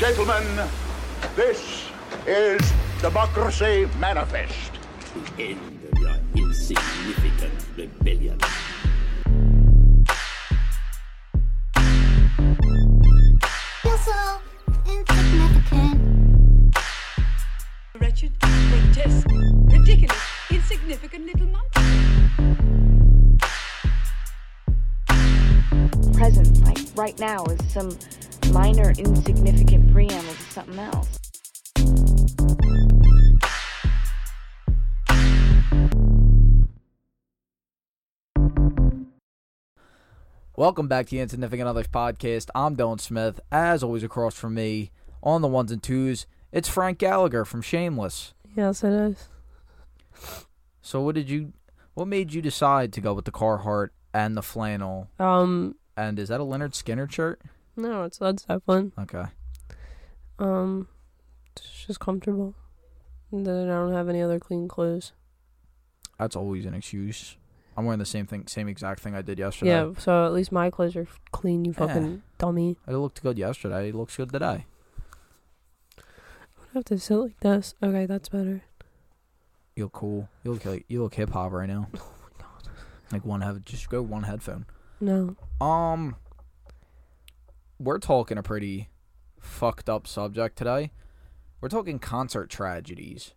Gentlemen, this is Democracy Manifest. The end of your insignificant rebellion. You're so insignificant. Wretched, grotesque, ridiculous, insignificant little monkey. present, like right now, is some minor, insignificant preamble to something else. Welcome back to the Insignificant Others podcast. I'm Dylan Smith. As always, across from me on the ones and twos, it's Frank Gallagher from Shameless. Yes, it is. So, what did you? What made you decide to go with the Carhartt and the flannel? Um, And is that a Lynyrd Skynyrd shirt? No, it's Led Zeppelin. Okay. Um, it's just comfortable. And then I don't have any other clean clothes. That's always an excuse. I'm wearing the same thing, same exact thing I did yesterday. Yeah, so at least my clothes are clean. You fucking dummy. It looked good yesterday. It looks good today. I have to sit like this. Okay, that's better. You look cool. You look like you look hip hop right now. Oh my god. Like one head, just go one headphone. No. Um, we're talking a pretty fucked up subject today. We're talking concert tragedies.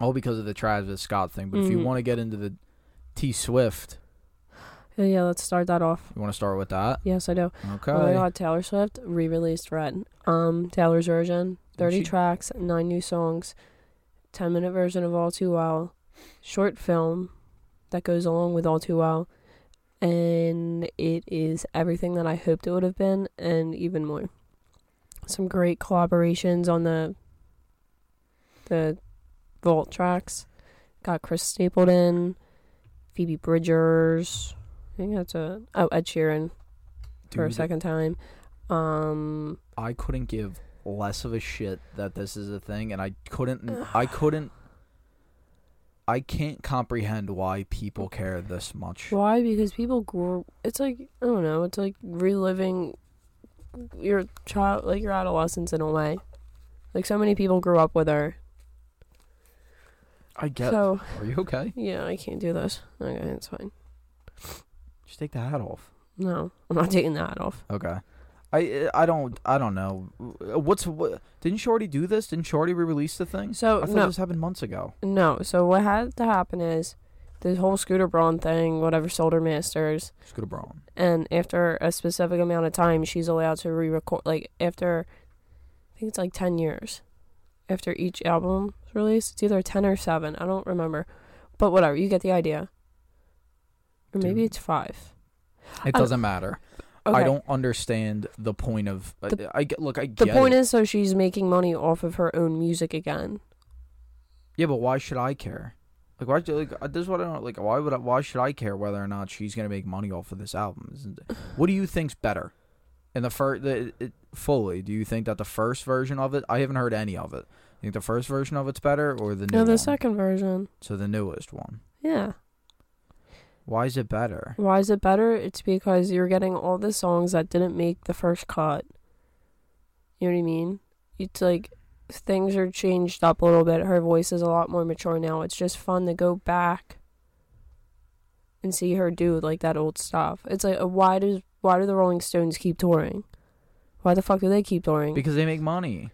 All because of the Travis Scott thing. But if you Mhm. want to get into the T Swift, Yeah, yeah, let's start that off. you want to start with that? Yes, I do. Okay. Oh my god, Taylor Swift re-released Red. Um, Taylor's version, thirty she- tracks, nine new songs, ten minute version of All Too Well, short film that goes along with All Too Well, and it is everything that I hoped it would have been and even more. Some great collaborations on the the vault tracks. Got Chris Stapleton, Phoebe Bridgers. I think that's a oh Ed Sheeran for a second time. Um, I couldn't give less of a shit that this is a thing, and I couldn't. I couldn't. I can't comprehend why people care this much. why? Because people grow. It's like I don't know. It's like reliving your child, like your adolescence in a way. Like so many people grew up with her. I get. So Are you okay? yeah, I can't do this. Okay, it's fine. Just take the hat off. No, I'm not taking that off. Okay. I I don't I don't know. What's what? Didn't Shorty do this? Didn't Shorty re-release the thing? So I thought no, this happened months ago. no. So what had to happen is the whole Scooter Braun thing, whatever, sold her masters. Scooter Braun. and after a specific amount of time she's allowed to re-record like after i think it's like 10 years after each album is released it's either 10 or 7 i don't remember but whatever you get the idea or maybe Dude. it's 5 It doesn't matter. Okay I don't understand the point of. I- The- I, get. Look, I the point it. is so she's making money off of her own music again Yeah, but why should I care? Like why? Like uh, this is what I don't like. Why would? I, why should I care whether or not she's gonna make money off of this album? Isn't it? What do you think's better? In the first, the it, fully, do you think that the first version of it? I haven't heard any of it. You think the first version of it's better or the new no the one? second version So the newest one. yeah Why is it better? why is it better? It's because you're getting all the songs that didn't make the first cut. You know what i mean? It's like things are changed up a little bit. Her voice is a lot more mature now. It's just fun to go back and see her do like that old stuff. It's like why does why do the rolling stones keep touring? Why the fuck do they keep touring? Because they make money.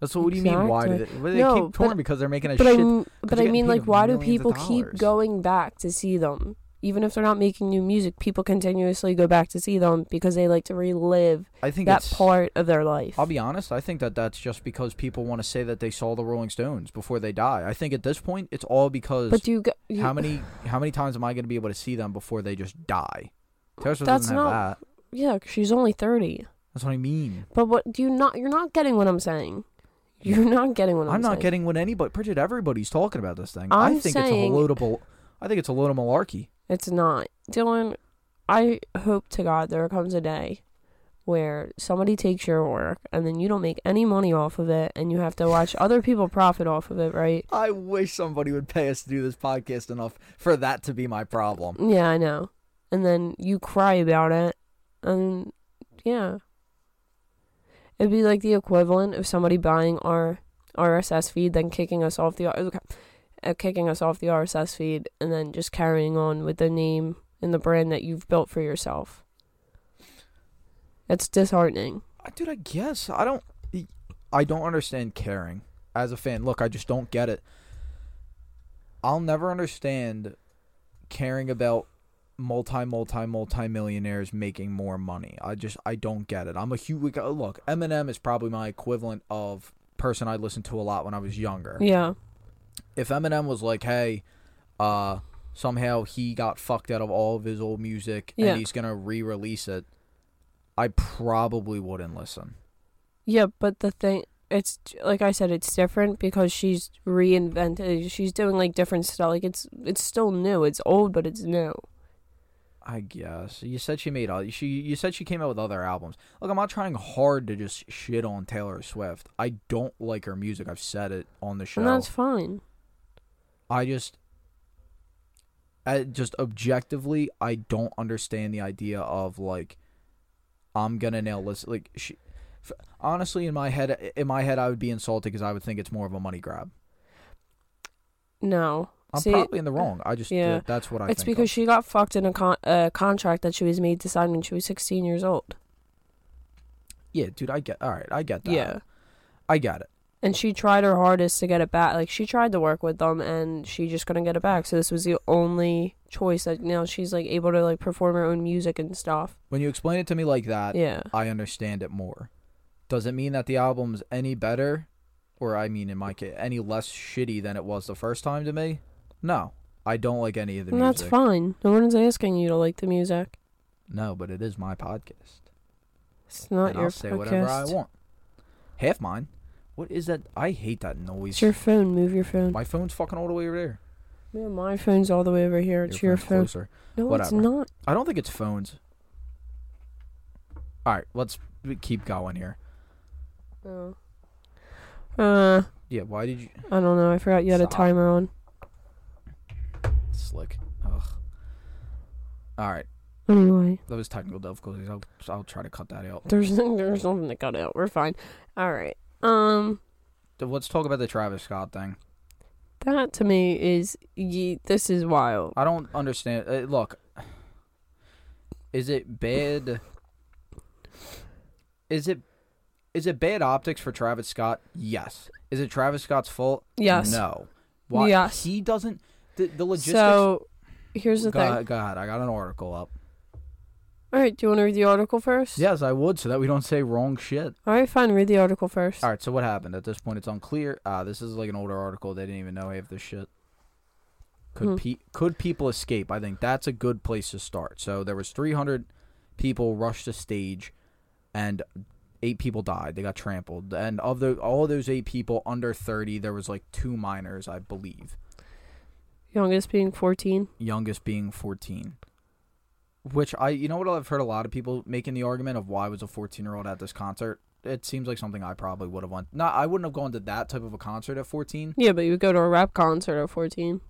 That's what. What do you mean? Why do they? Well, they No, keep touring but- because they're making a but I, shit. m- but I mean, like, why do people keep going back to see them? Even if they're not making new music, people continuously go back to see them because they like to relive I think that part of their life. I'll be honest. I think that that's just because people want to say that they saw the Rolling Stones before they die. I think at this point, it's all because but do you, go, you how many how many times am I going to be able to see them before they just die? Taylor Swift That's doesn't have not- that. Yeah, she's only thirty. That's what I mean. But what do you not? You're not getting what I'm saying. You're not getting what I'm, I'm not saying. getting what anybody, Bridget. Everybody's talking about this thing. I'm I think saying- it's a load of. I think it's a load of malarkey. It's not, Dylan. I hope to God there comes a day where somebody takes your work and then you don't make any money off of it, and you have to watch other people profit off of it, right? I wish somebody would pay us to do this podcast enough for that to be my problem. Yeah, I know. And then you cry about it, and yeah, It'd be like the equivalent of somebody buying our RSS feed, then kicking us off the uh, kicking us off the RSS feed, and then just carrying on with the name and the brand that you've built for yourself. It's disheartening. Dude, I guess I don't. I don't understand caring as a fan. Look, I just don't get it. I'll never understand caring about multi, multi, multi millionaires making more money. I just, I don't get it. I'm a huge look. Eminem is probably my equivalent of person I listened to a lot when I was younger. Yeah. If Eminem was like, hey, uh, somehow he got fucked out of all of his old music Yeah. and he's gonna re-release it, I probably wouldn't listen. Yeah, but the thing, it's like I said, it's different because she's reinvented. She's doing like different stuff. Like it's it's still new. It's old, but it's new. I guess you said she made all she. You said she came out with other albums. Look, I'm not trying hard to just shit on Taylor Swift. I don't like her music. I've said it on the show. And that's fine. I just, I just objectively, I don't understand the idea of like, I'm gonna now listen. Like, she, f- honestly, in my head, in my head, I would be insulted because I would think it's more of a money grab. No. I'm See, probably in the wrong. I just, yeah. yeah, that's what I. Think. It's because of. she got fucked in a con- a contract that she was made to sign when she was 16 years old. yeah, dude, I get. All right, I get that. Yeah. I got it. And she tried her hardest to get it back. Like she tried to work with them, and she just couldn't get it back. So this was the only choice that now she's like able to like perform her own music and stuff. When you explain it to me like that, Yeah. I understand it more. Does it mean that the album's any better, or I mean, in my case, any less shitty than it was the first time to me? No, I don't like any of the And music. that's fine. No one's asking you to like the music. No, but it is my podcast, It's not and your I'll say whatever I want. Half mine. What is that? I hate that noise. It's your phone. Move your phone. my phone's fucking all the way over there. Yeah, my phone's all the way over here. It's your, phone's phone. closer. No, it's Whatever. not. I don't think it's phones. All right, let's keep going here. Oh. Uh, Yeah, why did you I don't know. I forgot you had a timer on. Slick? Ugh. All right, Anyway, that was technical difficulties. I'll I'll try to cut that out. there's there's nothing to cut out. We're fine. All right. Um, Let's talk about the Travis Scott thing. that to me is ye, this is wild. I don't understand. Uh, look, is it bad? Is it is it bad optics for Travis Scott? Yes. Is it Travis Scott's fault? Yes. No. Why? Yes. He doesn't. The, the logistics. So, here's the go, thing. ahead, go ahead. I got an article up. All right. Do you want to read the article first? Yes, I would, so that we don't say wrong shit. All right. Fine. Read the article first. All right. So what happened? At this point, it's unclear. Uh, this is like an older article. They didn't even know half this shit. Could Hmm. pe- could people escape? I think that's a good place to start. So there was 300 people rushed the stage, and eight people died. They got trampled, and of the all those eight people under 30, there was like two minors, I believe. Youngest being 14. Youngest being 14. Which I, you know what, I've heard a lot of people making the argument of why was a 14 year old at this concert. It seems like something I probably would have went. Not, I wouldn't have gone to that type of a concert at 14. Yeah, but you would go to a rap concert at 14.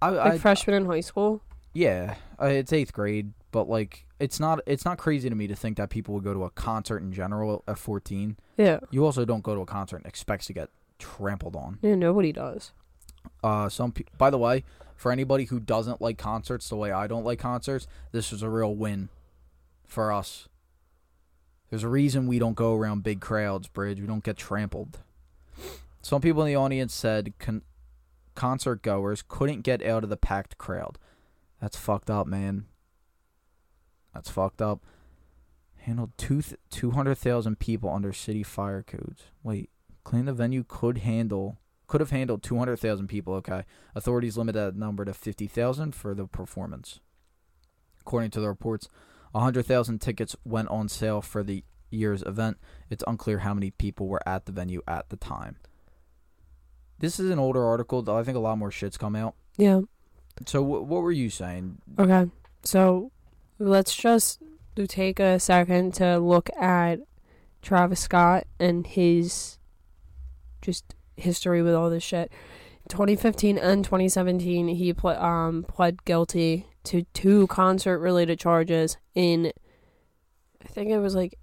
I, Like I freshman in high school. yeah, uh, it's eighth grade, but like it's not it's not crazy to me to think that people would go to a concert in general at 14. Yeah. You also don't go to a concert and expect to get trampled on. Yeah. Nobody does. Uh, some pe- by the way, for anybody who doesn't like concerts the way I don't like concerts, this was a real win for us. There's a reason we don't go around big crowds, Bridge. We don't get trampled. Some people in the audience said con- concert goers couldn't get out of the packed crowd. That's fucked up, man. That's fucked up. Handled two th- 200,000 people under city fire codes. Wait, claim the venue could handle could have handled 200,000 people, okay. Authorities limited that number to 50,000 for the performance. According to the reports, 100,000 tickets went on sale for the year's event. It's unclear how many people were at the venue at the time. This is an older article, though I think a lot more shit's come out. Yeah. So, wh- what were you saying? Okay. So let's just take a second to look at Travis Scott and his just history with all this shit. 2015 and 2017, he ple- um, pled guilty to two concert related charges in, I think it was like,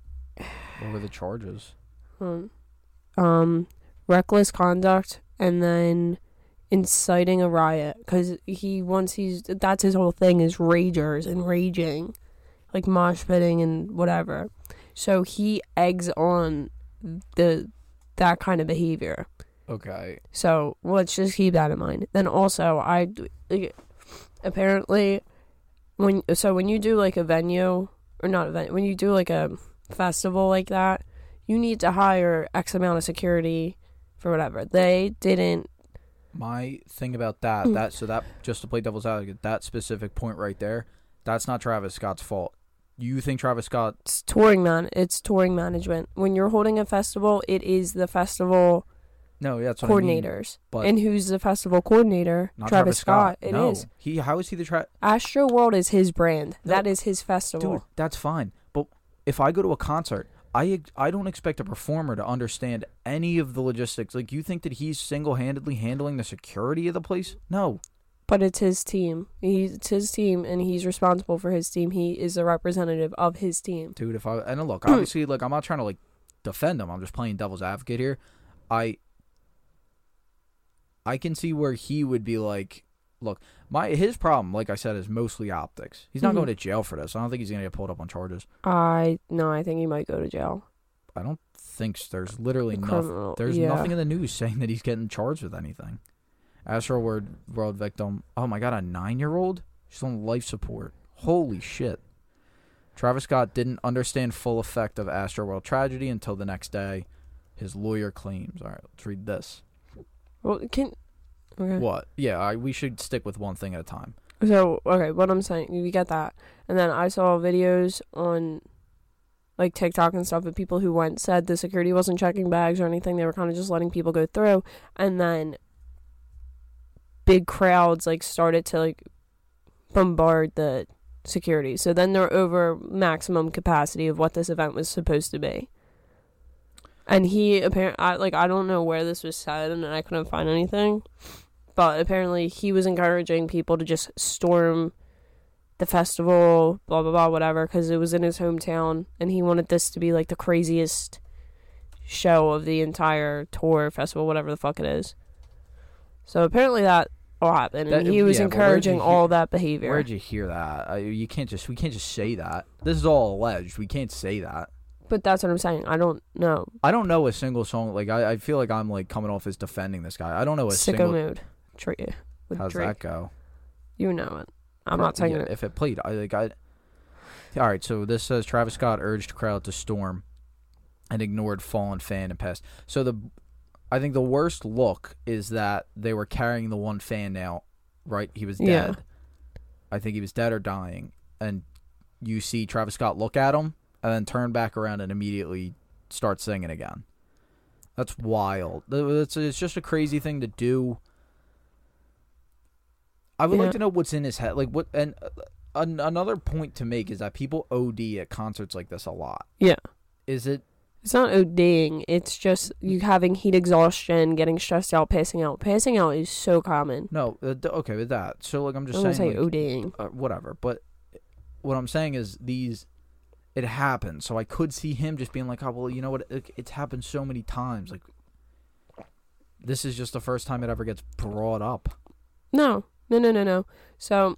What were the charges? hmm, um, reckless conduct, and then inciting a riot. Because he once he's that's his whole thing is ragers and raging, like mosh pitting and whatever. So he eggs on the that kind of behavior. Okay. So let's just keep that in mind. Then also, I apparently when so when you do like a venue or not a venue when you do like a festival like that, you need to hire X amount of security for whatever. They didn't. My thing about that, Hmm. that so that just to play devil's advocate, that specific point right there, that's not Travis Scott's fault. You think Travis Scott? It's touring man. It's touring management. When you're holding a festival, it is the festival No, yeah, that's what I mean, coordinators. but- and who's the festival coordinator? not Travis, Scott. It is. no. He how is he the tra- Astroworld is his brand. No. That is his festival. dude? That's fine. But if I go to a concert, I I don't expect a performer to understand any of the logistics. Like you think that he's single handedly handling the security of the place? No. But it's his team. He's it's his team, and he's responsible for his team. He is a representative of his team. dude. If I and look, obviously, like I'm not trying to like defend him. I'm just playing devil's advocate here. I I can see where he would be like, look, my his problem, like I said, is mostly optics. He's not Mhm. going to jail for this. I don't think he's gonna get pulled up on charges. I no, I think he might go to jail. I don't think s- there's literally nothing. Criminal, There's yeah. nothing in the news saying that he's getting charged with anything. Astroworld World victim. Oh my god, a nine year old. She's on life support. Holy shit. Travis Scott didn't understand full effect of Astroworld tragedy until the next day. His lawyer claims. All right, let's read this. Well, can okay. What? Yeah, I, we should stick with one thing at a time. So okay, what I'm saying, you get that, and then I saw videos on like TikTok and stuff of people who went said the security wasn't checking bags or anything. They were kind of just letting people go through, and then big crowds like started to like bombard the security. So then they're over maximum capacity of what this event was supposed to be. And he apparently, I, like, I don't know where this was said, and I couldn't find anything. But apparently, he was encouraging people to just storm the festival, blah blah blah, whatever, because it was in his hometown, and he wanted this to be like the craziest show of the entire tour, festival, whatever the fuck it is. So apparently that all happened, and he was yeah, encouraging hear- all that behavior. Where'd you hear that? I, you can't just we can't just say that. This is all alleged. We can't say that. But that's what I'm saying. I don't know. I don't know a single song. Like I, I feel like I'm like coming off as defending this guy. I don't know a Sicko single. mood. Drake. With How's Drake. that go? You know it. I'm not saying Yeah, it. if it played. I like I. All right, so this says Travis Scott urged crowd to storm, and ignored fallen fan and passed. So the, I think the worst look is that they were carrying the one fan out. Right, he was Yeah. dead. I think he was dead or dying, and you see Travis Scott look at him and then turn back around and immediately start singing again. That's wild. It's, it's just a crazy thing to do. I would Yeah. like to know what's in his head. Like what and uh, an, another point to make is that people OD at concerts like this a lot. Yeah. Is it It's not ODing. It's just you having heat exhaustion, getting stressed out, passing out. Passing out is so common. no? Uh, okay, with that. So like I'm just I'm saying say like, ODing. uh, whatever. But what I'm saying is these it happens. So I could see him just being like, "Oh, well, you know what? It's happened so many times. Like this is just the first time it ever gets brought up." No, no, no, no, no. So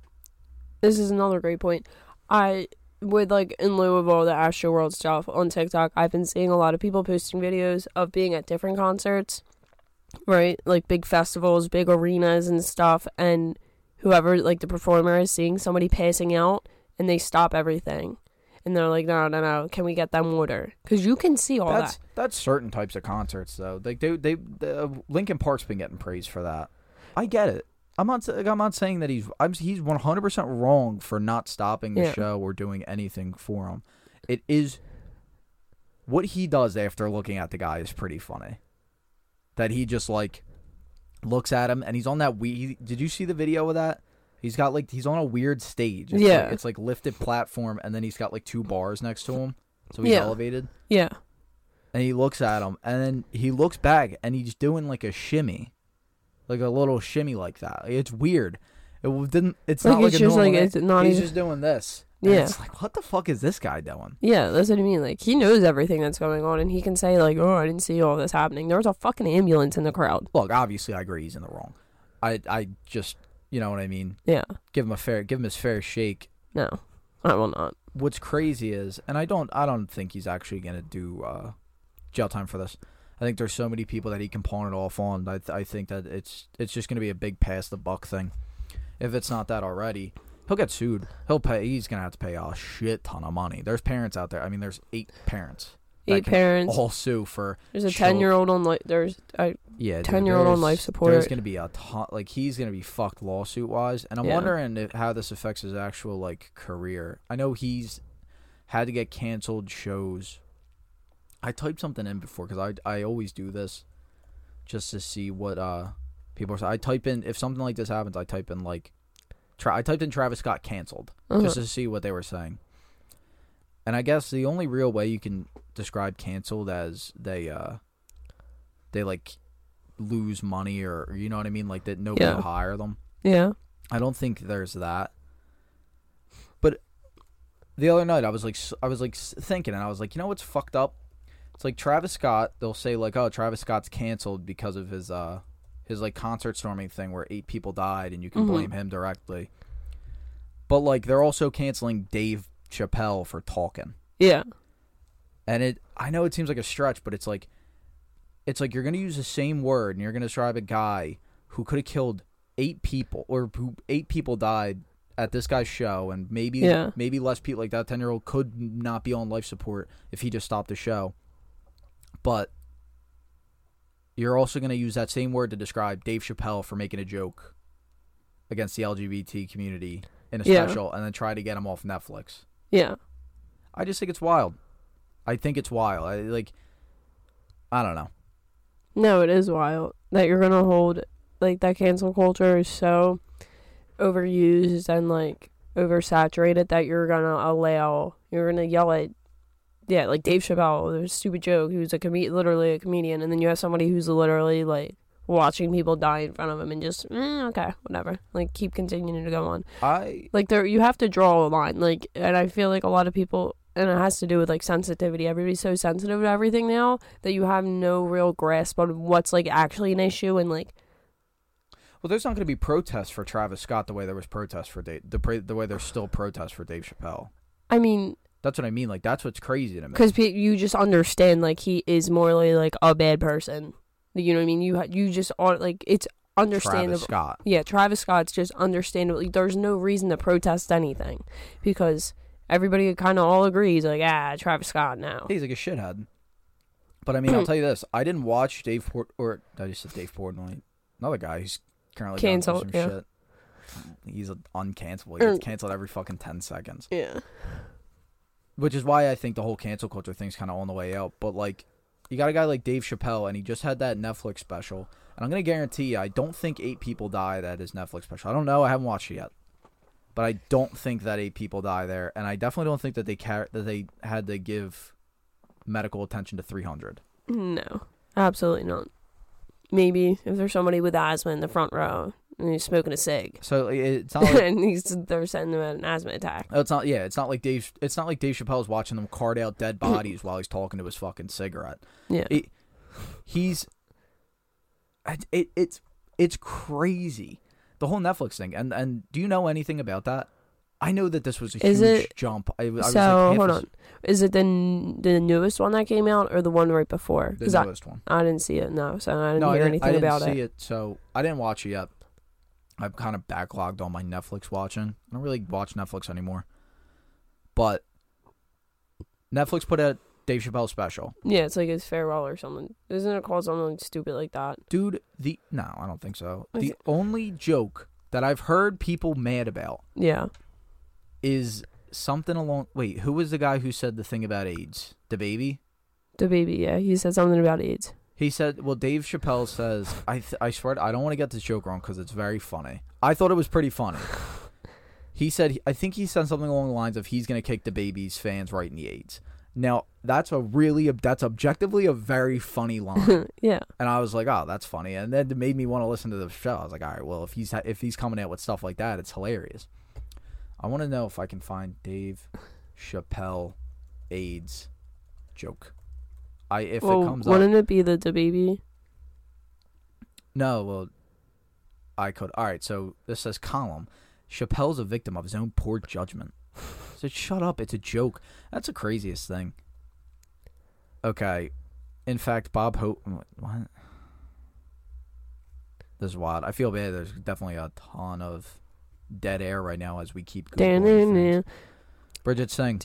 this is another great point. I would like in lieu of all the Astroworld stuff on TikTok, I've been seeing a lot of people posting videos of being at different concerts, right? Like big festivals, big arenas and stuff, and whoever like the performer is seeing somebody passing out, and they stop everything, and they're like, "No, no, no, can we get them water?" Because you can see all that's that. that's certain types of concerts though. Like they they the, uh, Linkin Park's been getting praise for that. I get it. I'm not I'm not saying that he's I'm he's 100 percent wrong for not stopping the Yeah. show or doing anything for him. It is what he does after looking at the guy is pretty funny. That he just like looks at him and he's on that we did you see the video of that? He's got like he's on a weird stage. It's Yeah. like, it's like lifted platform and then he's got like two bars next to him. So he's Yeah. elevated Yeah, and he looks at him, and then he looks back, and he's doing like a shimmy, like a little shimmy like that. It's weird. It didn't. It's Like, not it's like a just, normal like, it's not He's even- just doing this, And Yeah. It's like, what the fuck is this guy doing? Yeah, that's what I mean. Like he knows everything that's going on, and he can say like, "Oh, I didn't see all this happening." There was a fucking ambulance in the crowd. Look, obviously, I agree he's in the wrong. I, I just, you know what I mean. Yeah, Give him a fair, give him his fair shake. no, I will not. What's crazy is, and I don't, I don't think he's actually gonna do uh, jail time for this. I think there's so many people that he can pawn it off on. I, I think that it's, it's just gonna be a big pass the buck thing. If it's not that already, he'll get sued. He'll pay. He's gonna have to pay a shit ton of money. There's parents out there. I mean, there's eight parents. Eight parents. all sue for There's a ten year old on like there's I yeah, 10-year-old on life support. There's gonna be a ton. Like he's gonna be fucked lawsuit wise, and I'm Yeah. wondering if, how this affects his actual like career. I know he's had to get canceled shows. I typed something in before because I I always do this, just to see what uh people are. saying. I type in if something like this happens. I type in like, tra- I typed in Travis Scott canceled Uh-huh. just to see what they were saying. And I guess the only real way you can describe canceled as they uh they like lose money or, you know what I mean, like that nobody Yeah. will hire them. yeah I don't think there's that. But the other night I was like I was like thinking and I was like, you know what's fucked up? It's like Travis Scott, they'll say like, "Oh, Travis Scott's canceled because of his uh his like concert storming thing where eight people died and you can Mhm. blame him directly." But like they're also canceling Dave Chappelle for talking. yeah And it I know it seems like a stretch, but it's like it's like you're going to use the same word and you're going to describe a guy who could have killed eight people or who eight people died at this guy's show and maybe Yeah. maybe less people like that 10-year-old could not be on life support if he just stopped the show. But you're also going to use that same word to describe Dave Chappelle for making a joke against the LGBT community in a Yeah. special and then try to get him off Netflix. Yeah I just think it's wild. I think it's wild. I like. I don't know. no it is wild that you're gonna hold like that cancel culture is so overused and like oversaturated that you're gonna allow you're gonna yell at yeah like Dave Chappelle there's a stupid joke who's a com- literally a comedian and then you have somebody who's literally like watching people die in front of him and just eh, okay whatever like keep continuing to go on I like there you have to draw a line like and i feel like a lot of people and it has to do with like sensitivity everybody's so sensitive to everything now that you have no real grasp on what's like actually an issue and like well, there's not going to be protests for Travis Scott the way there was protests for Dave. The pra- the way there's still protests for Dave Chappelle. i mean That's what I mean. Like that's what's crazy to me. because you just understand like he is morally like a bad person you know what i mean you you just are like it's understandable Travis Scott. Yeah, Travis Scott's just understandably. There's no reason to protest anything because everybody kind of all agrees, like, ah, Travis Scott now. He's like a shithead. But I mean, I'll tell you this: I didn't watch Dave Port or I just said Dave Portnoy, another guy who's currently Canceled, some yeah. shit. He's uncancelable. He gets canceled every fucking ten seconds. Yeah. which is why I think the whole cancel culture thing's kind of on the way out. But like, you got a guy like Dave Chappelle, and he just had that Netflix special, and I'm gonna guarantee you, I don't think eight people died at his Netflix special. I don't know, I haven't watched it yet, but I don't think that eight people die there, and I definitely don't think that they car- that they had to give medical attention to 300. No, absolutely not. Maybe if there's somebody with asthma in the front row and he's smoking a cig, So it's not like. and he's they're sending him an asthma attack. Oh, it's not yeah. It's not like Dave. It's not like Dave Chappelle's watching them cart out dead bodies while he's talking to his fucking cigarette. Yeah. It, he's it, it it's it's crazy the whole Netflix thing and and do you know anything about that? I know that this was a Is huge it- jump. I, I was like so half hold on, is it the n- the newest one that came out or the one right before? the 'Cause I, newest one. I didn't see it. No, so I didn't No, I hear didn't, anything I didn't about see it. it. so I didn't watch it yet. I've kind of backlogged all my Netflix watching. I don't really watch Netflix anymore, but Netflix put out Dave Chappelle special. Yeah, it's like his farewell or something. Isn't it called something stupid like that? Dude, the no, I don't think so. The only joke that I've heard people mad about Yeah. is something along. Wait, who was the guy who said the thing about AIDS? DaBaby. The baby, yeah. He said something about AIDS. He said, "Well, Dave Chappelle says, I th- I swear, to- I don't want to get this joke wrong because it's very funny. I thought it was pretty funny. He said, I think he said something along the lines of he's going to kick DaBaby's fans right in the AIDS. Now that's a really that's objectively a very funny line, yeah. and I was like, oh, that's funny, and then it made me want to listen to the show. I was like, all right, well, if he's if he's coming out with stuff like that, it's hilarious. I want to know if I can find Dave Chappelle AIDS joke. I if well, it comes up. wouldn't it be the the baby? No, well, I could. All right, so this says column. Chappelle's a victim of his own poor judgment. So shut up. It's a joke. That's the craziest thing. Okay. In fact, Bob Hope. What? This is wild. I feel bad. There's definitely a ton of dead air right now as we keep things. Bridget Singh.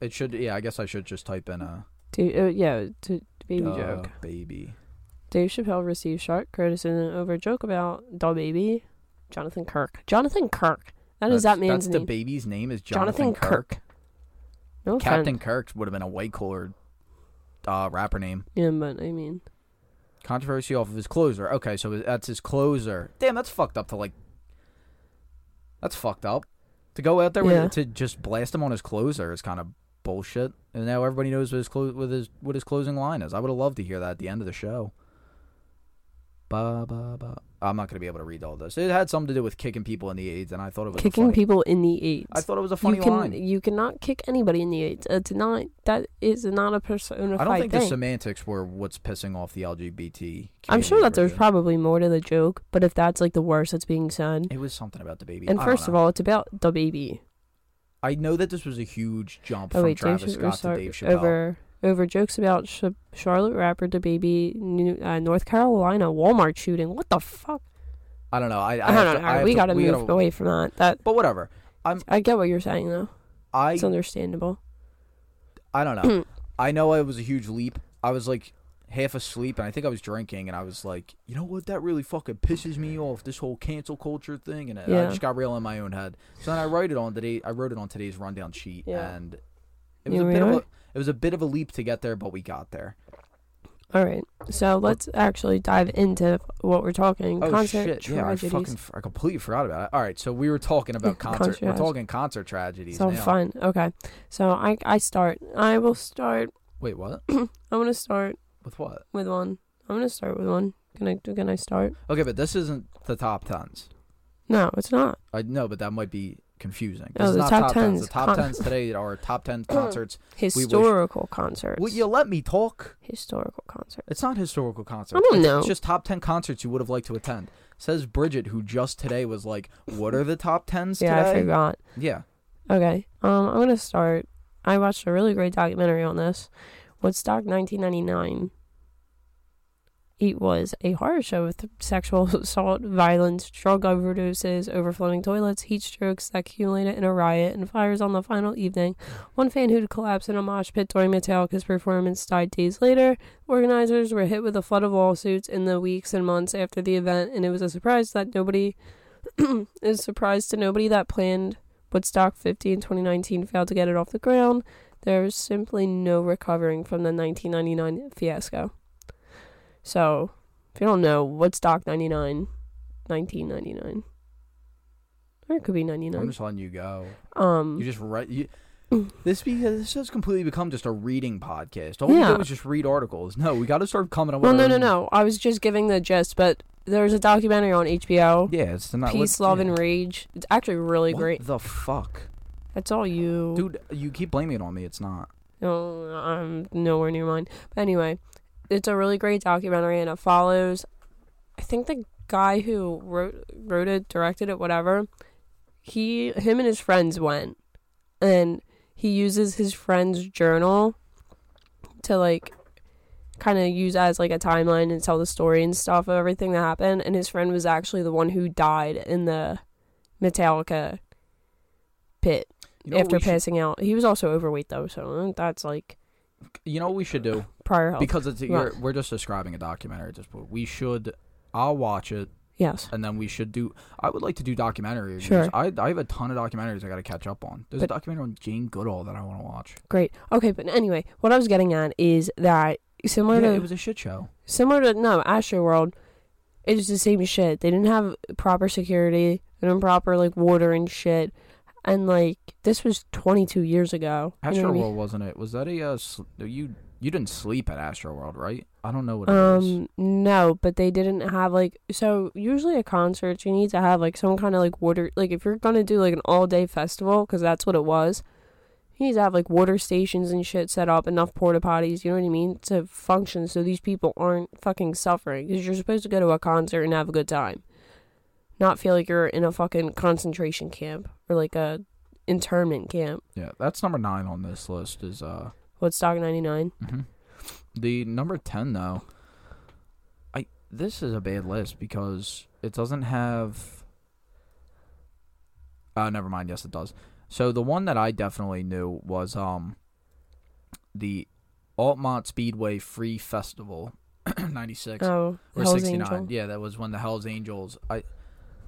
It should. Yeah, I guess I should just type in a Dude, uh, yeah, to baby duh, joke. baby. Dave Chappelle received sharp criticism over a joke about DaBaby. Jonathan Kirk. Jonathan Kirk. That is That's- that man's That's DaBaby's name is Jonathan, Jonathan Kirk. Kirk. No Captain. Kirk would have been a way cooler uh, rapper name. Yeah, but I mean, Controversy off of his closer. Okay, so that's his closer. Damn, that's fucked up to like. That's fucked up. To go out there with, to just blast him on his closer is kind of bullshit. And now everybody knows what his clo- with his what his closing line is. I would have loved to hear that at the end of the show. Ba ba ba. I'm not gonna be able to read all this. It had something to do with kicking people in the AIDS, and I thought it was a kicking funny, people in the AIDS. I thought it was a funny you can line. you cannot kick anybody in the AIDS. It's uh, not that is not a personified I don't think thing. the semantics were what's pissing off the LGBT. I'm sure that there's probably more to the joke, but if that's like the worst that's being said, It was something about DaBaby. and I first of all, it's about DaBaby. I know that this was a huge jump Oh from wait, Travis Chappelle Scott to Dave Chappelle. over over jokes about Ch- Charlotte rapper DaBaby New, uh, North Carolina Walmart shooting. What the fuck? I don't know. I, I, I, don't to- know. I we gotta move gotta- away from that. That But whatever. I'm. I get what you're saying though. I. It's understandable. I don't know. I know it was a huge leap. I was like half asleep, and I think I was drinking, and I was like, you know what? That really fucking pisses me off. This whole cancel culture thing, and I- I just got real in my own head. So then I wrote it on today. I wrote it on today's rundown sheet, Yeah. and it was You a bit of a. It was a bit of a leap to get there, but we got there. All right, so let's actually dive into what we're talking. Oh concert shit! Yeah, I fucking I completely forgot about it. All right, so we were talking about concert. we're talking concert tragedies. so now. fun. Okay, so I I start. I will start. Wait, what? I'm gonna start With what? with one. I'm gonna start with one. Can I can I start? Okay, but this isn't the top tens. No, it's not. I know, but that might be confusing. Oh, This is the not top top tens. The top con- tens today are top ten concerts. wish- Historical concerts. Will you let me talk? Historical concerts. It's not historical concerts. I don't it's, know. It's just top ten concerts you would have liked to attend. Says Bridget, who just today was like, "What are the top tens Yeah, I forgot. Yeah. Okay. Um, I'm gonna start. I watched a really great documentary on this. Woodstock 1999. It was a horror show with sexual assault, violence, drug overdoses, overflowing toilets, heat strokes that accumulated in a riot, and fires on the final evening. One fan who'd collapsed in a mosh pit during Metallica's performance died days later. Organizers were hit with a flood of lawsuits in the weeks and months after the event, and it was a surprise that nobody. is surprised to nobody that planned Woodstock 50 in 2019 failed to get it off the ground. There was simply no recovering from the 1999 fiasco. So, if you don't know, Woodstock 99, 1999. Or it could be 99. I'm just letting you go. Um, You just write. You, this be this has completely become just a reading podcast. All we Yeah. do is just read articles. No, we got to start coming up. well, no, no, no. I was just giving the gist, but there's a documentary on HBO. Yeah, it's not Peace, Love, yeah. and Rage. It's actually really What great. The fuck, That's all you. dude! You keep blaming it on me. It's not. No, I'm nowhere near mine. But anyway, it's a really great documentary, and it follows. I think the guy who wrote wrote it, directed it, whatever. He, him, and his friends went, and he uses his friend's journal to like kind of use as like a timeline and tell the story and stuff of everything that happened. And his friend was actually the one who died in the Metallica pit You know after we should- passing out. He was also overweight though, so uh, that's like you know what we should do prior health. because it's you're, we're just describing a documentary at this point. We should. I'll watch it, yes. and then we should do. I would like to do documentary reviews. Sure. I I have a ton of documentaries I got to catch up on. There's a documentary on Jane Goodall that I want to watch. Great. Okay, but anyway, what I was getting at is that similar Yeah, to it was a shit show. similar to no Astroworld, it's the same shit. They didn't have proper security, they didn't proper like water and shit, and like this was 22 years ago. You know Astro what I mean? World wasn't it? Was that a uh, you? You didn't sleep at Astroworld, right? I don't know what it is. Um, no, but they didn't have like so. Usually, at concerts, you need to have like some kind of like water. Like if you're gonna do like an all day festival, because that's what it was. You need to have like water stations and shit set up, enough porta potties. You know what I mean to function, so these people aren't fucking suffering. Because you're supposed to go to a concert and have a good time, not feel like you're in a fucking concentration camp or like a internment camp. Yeah, that's number nine on this list. Is uh Woodstock '99. hmm The number ten though, I this is a bad list because it doesn't have. Uh, never mind. Yes, it does. So the one that I definitely knew was um. The Altamont Speedway Free Festival, ninety six Oh, or sixty nine. Yeah, that was when the Hell's Angels. I,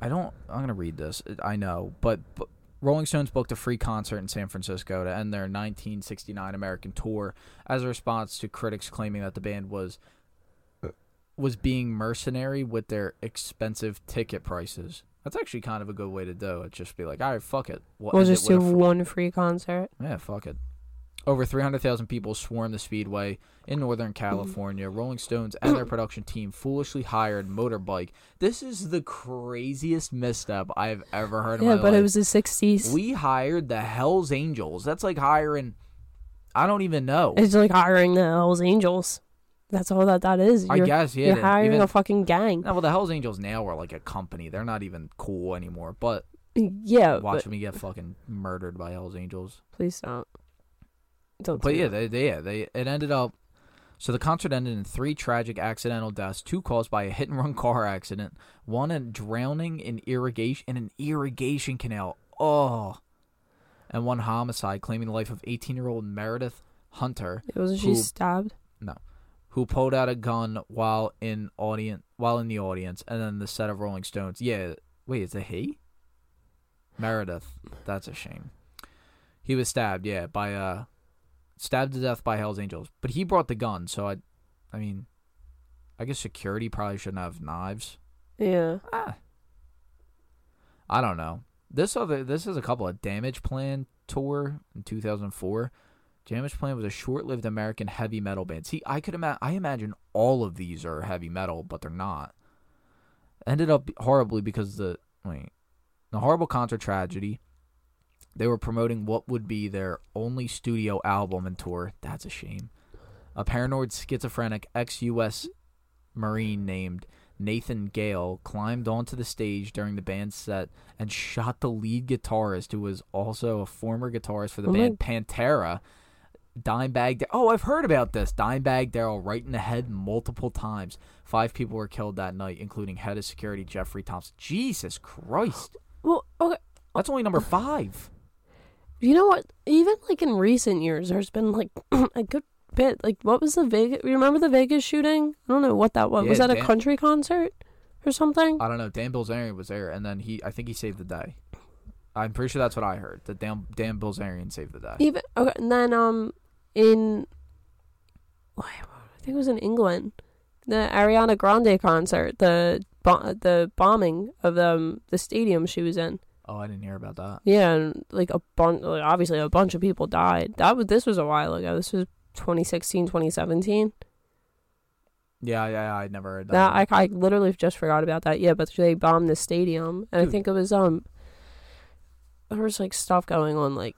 I don't. I'm gonna read this. I know, but, but Rolling Stones booked a free concert in San Francisco to end their 1969 American tour as a response to critics claiming that the band was was being mercenary with their expensive ticket prices. That's actually kind of a good way to do it. Just be like, all right, fuck it. We'll, We'll end it just do one free concert. yeah, fuck it. Over 300,000 people swarmed the Speedway in Northern. California. Rolling Stones and their production team foolishly hired Motorbike. This is the craziest misstep I've ever heard Yeah, but life. it was the '60s. We hired the Hells Angels. That's like hiring. I don't even know. It's like hiring the Hells Angels. That's all that that is. I You're, guess yeah. you're hiring even, a fucking gang. no, well, the Hells Angels now are like a company. They're not even cool anymore. But Yeah, watch but me get fucking murdered by Hells Angels. please don't. Don't. But yeah, that. they, they yeah they it ended up. So the concert ended in three tragic accidental deaths: two caused by a hit and run car accident, one in drowning in irrigation in an irrigation canal. Oh, and one homicide claiming the life of 18-year-old Meredith Hunter, it wasn't who- she stabbed. No. Who pulled out a gun while in audience while in the audience, and then the set of Rolling Stones. Yeah, wait, is it he? Meredith. That's a shame. He was stabbed, yeah, by uh stabbed to death by Hell's Angels. But he brought the gun, so I I mean I guess security probably shouldn't have knives. Yeah. Ah. I don't know. This other this is a couple of Damageplan tour in 2004. Damageplan was a short-lived American heavy metal band. See, I could ima- I imagine all of these are heavy metal, but they're not. Ended up horribly because the wait, the horrible concert tragedy. They were promoting what would be their only studio album and tour. That's a shame. A paranoid schizophrenic ex-U.S. Marine named Nathan Gale climbed onto the stage during the band's set and shot the lead guitarist, who was also a former guitarist for the Oh my- band Pantera. Dimebag. Oh, I've heard about this. Dimebag Darrell right in the head multiple times. Five people were killed that night, including head of security Jeffrey Thompson. Jesus Christ. Well, okay. That's only number five. You know what? Even like in recent years, there's been like a good bit. Like, what was the Vegas? Remember the Vegas shooting? I don't know what that was. was Yeah, that a country concert or something? I don't know. Dan Bilzerian was there, and then he, I think he saved the day. I'm pretty sure that's what I heard. That Dan, Dan Bilzerian saved the day. Even okay, and then um, in I think it was in England, the Ariana Grande concert, the the bombing of the um, the stadium she was in. Oh, I didn't hear about that. Yeah, and like a bunch, like obviously a bunch of people died. That was this was a while ago. This was 2016, 2017. Yeah, yeah, I never heard that. That I, I literally just forgot about that. Yeah, but they bombed the stadium, and I think it was um, there was like stuff going on, like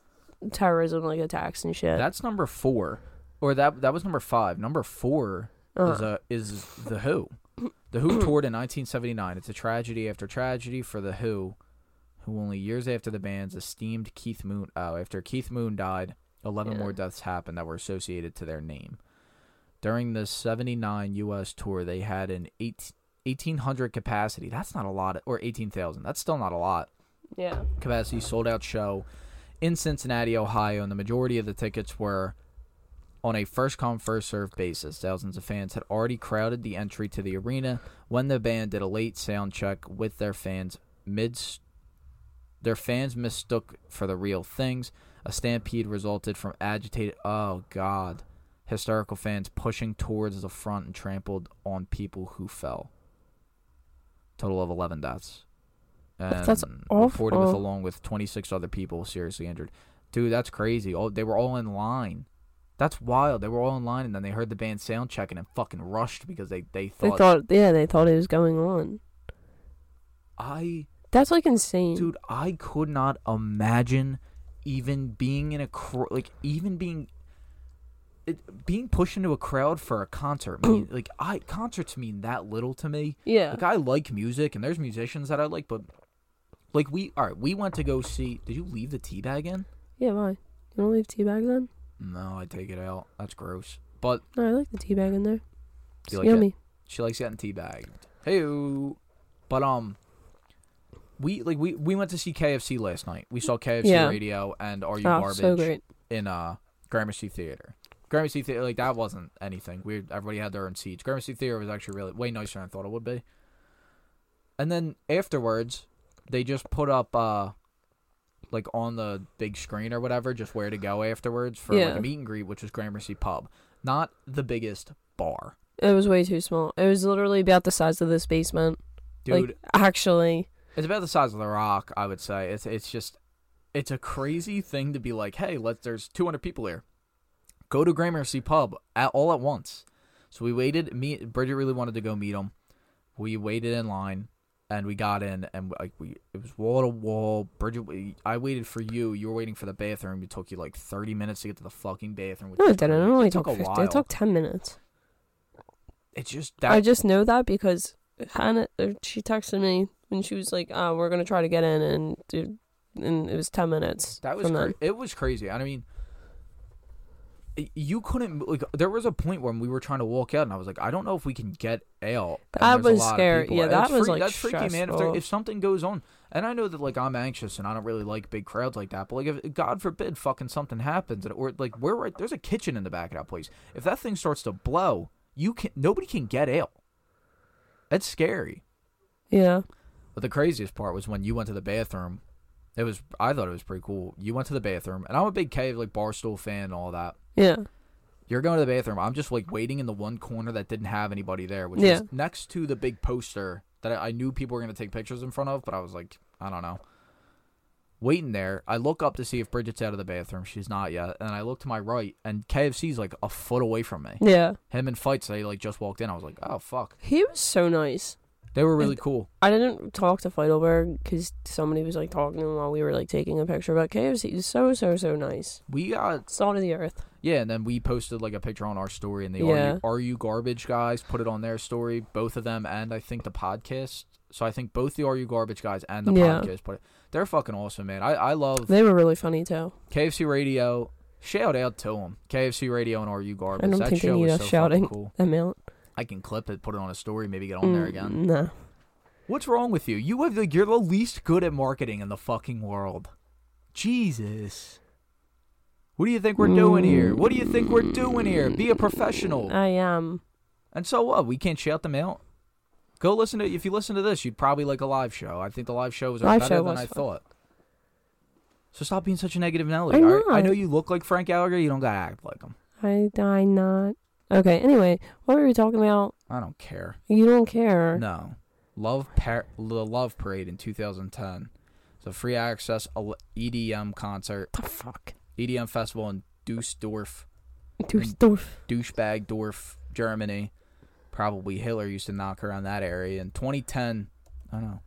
terrorism, like attacks and shit. That's number four, or that that was number five. Number four Uh, is uh, is the Who. The Who toured in 1979. It's a tragedy after tragedy for the Who, who only years after the band's esteemed Keith Moon. Oh, after Keith Moon died, 11 Yeah. more deaths happened that were associated to their name. During the 79 U.S. tour, they had an 8, 1,800 capacity. That's not a lot, or 18,000. That's still not a lot yeah. capacity sold out show in Cincinnati, Ohio, and the majority of the tickets were on a first come first served basis. Thousands of fans had already crowded the entry to the arena when the band did a late sound check with their fans mid their fans mistook for the real things. A stampede resulted from agitated oh god. Hysterical fans pushing towards the front and trampled on people who fell. Total of eleven deaths. And That's reported with awful. along with twenty six other people seriously injured. Dude, that's crazy. All they were all in line. That's wild. They were all in line, and then they heard the band sound checking and fucking rushed because they they thought, They thought, yeah, they thought it was going on. I That's like insane. dude I could not imagine even being in a cr- like even being it, being pushed into a crowd for a concert. Mean, like I concerts mean that little to me. yeah. Like I like music, and there's musicians that I like, but like we all right, we went to go see. Did you leave the tea bag in? yeah, why? You want to leave tea bags in? No, I take it out. That's gross. But No, I like the tea bag in there. It's like yummy. it? She likes getting teabagged. Hey, but um, we like we we went to see KFC last night. We saw KFC Yeah. Radio and Are You Oh, Garbage so great. in uh Gramercy Theater. Gramercy Theater like that wasn't anything. We everybody had their own seats. Gramercy Theater was actually really way nicer than I thought it would be. And then afterwards, they just put up uh like on the big screen or whatever, just where to go afterwards for like a meet and greet, which was Gramercy Pub. Not the biggest bar. It was way too small. It was literally about the size of this basement. Dude, Like, actually. It's about the size of the rock, I would say. It's it's just it's a crazy thing to be like, hey, let there's 200 people here. Go to Gramercy Pub at all at once. So we waited. Me, Bridget really wanted to go meet him. We waited in line, and we got in, and like we, it was wall to wall. Bridget, we, I waited for you. You were waiting for the bathroom. It took you like 30 minutes to get to the fucking bathroom. No, it didn't. It only took took a 50. while. It took 10 minutes. it's just that. I just know that because Hannah, uh, she texted me when she was like, oh, we're going to try to get in. And dude, and it was 10 minutes. That was cra- it was crazy. I mean, you couldn't like. There was a point when we were trying to walk out, and I was like, I don't know if we can get out. That was scary. Yeah, that was, freak- like, that's freaky, man. If, there, if something goes on, and I know that like I'm anxious and I don't really like big crowds like that, but like if God forbid fucking something happens, and or like we're right there's a kitchen in the back of that place. If that thing starts to blow, you can nobody can get out. That's scary. Yeah. But the craziest part was when you went to the bathroom. It was I thought it was pretty cool. You went to the bathroom, and I'm a big cave like barstool fan and all that. Yeah. You're going to the bathroom. I'm just like waiting in the one corner that didn't have anybody there, which Yeah. is next to the big poster that I, I knew people were going to take pictures in front of, but I was like, I don't know. Waiting there, I look up to see if Bridget's out of the bathroom. She's not yet, and I look to my right, and KFC's like a foot away from me. Yeah. Him and Feits, they like just walked in. I was like, oh fuck, He was so nice. They were really cool. I didn't talk to Feitelberg because somebody was like talking to him while we were like taking a picture. But KFC is so so so nice. We got Salt of the earth. Yeah, and then we posted like a picture on our story, and the Yeah. are, you, are you garbage guys put it on their story, both of them, and I think the podcast. So I think both the Are You Garbage guys and the Yeah. podcast put it. They're fucking awesome, man. I I love They were really funny too. KFC Radio. Shout out to them, KFC Radio and Are You Garbage. I don't that think they need us so shouting. cool. Amount. I can clip it, put it on a story, maybe get on there again. Mm, Nah. What's wrong with you? You have like you're the least good at marketing in the fucking world. Jesus. What do you think we're doing here? What do you think we're doing here? Be a professional. I am. And so what? We can't shout them out. Go listen to if you listen to this, you'd probably like a live show. I think the live shows are Live better show than was I fun. thought. So stop being such a negative Nelly. I'm? I know you look like Frank Gallagher. You don't gotta act like him. I I not. Okay. Anyway, what were we talking about? I don't care. You don't care. No, love par- the Love Parade in 2010. It's a free access EDM concert, The fuck. EDM festival in Dusseldorf, Dusseldorf. douchebagdorf, Germany. Probably Hitler used to knock around that area. In 2010, I don't know.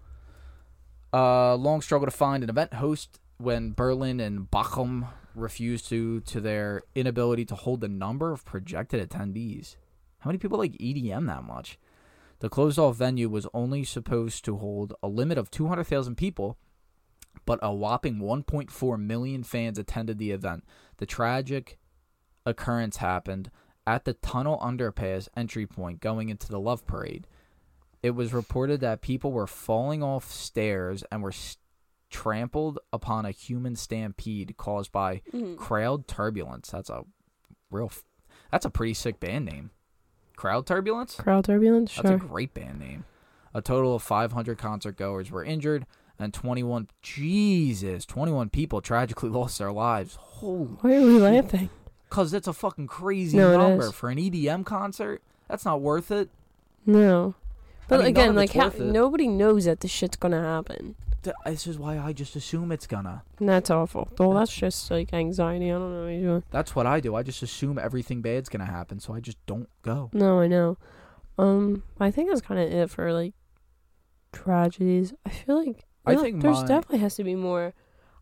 Uh, long struggle to find an event host when Berlin and Bochum refused to to their inability to hold the number of projected attendees. How many people like EDM that much? The closed off venue was only supposed to hold a limit of 200,000 people, but a whopping 1.4 million fans attended the event. The tragic occurrence happened at the tunnel underpass entry point going into the Love Parade. It was reported that people were falling off stairs and were s- trampled upon a human stampede caused by mm-hmm. crowd turbulence. That's a real, f- that's a pretty sick band name. Crowd turbulence. Crowd turbulence. That's Sure. a great band name. A total of 500 concert goers were injured, and 21 Jesus, 21 people tragically lost their lives. Holy, Why are we laughing? cause that's a fucking crazy No, number for an EDM concert. That's not worth it. No. But mean, again, like it's how, nobody knows that this shit's gonna happen. Th- this is why I just assume it's gonna. And that's awful. Well, that's just like anxiety. I don't know what you're doing. That's what I do. I just assume everything bad's gonna happen, so I just don't go. No, I know. Um, I think that's kind of it for like tragedies. I feel like I know, think there's my- definitely has to be more.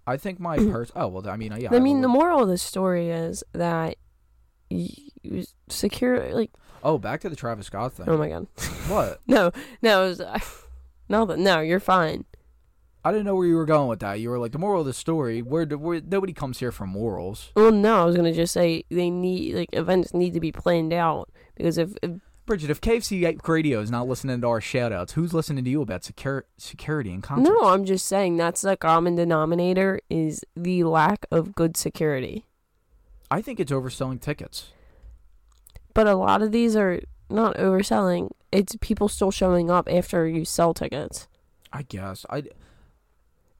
I think my pers. Oh well, I mean, yeah. I mean, will- the moral of the story is that you secure like Oh, back to the Travis Scott thing. oh my god What? no no it was, no but no you're fine I didn't know where you were going with that. You were like the moral of the story. Where, where nobody comes here for morals. well no I was gonna just say they need like events need to be planned out because if, if Bridget, if KFC Radio is not listening to our shoutouts, who's listening to you about secur- security and concerts? no I'm just saying that's the common denominator is the lack of good security I think it's overselling tickets. but a lot of these are not overselling it's people still showing up after you sell tickets I guess I.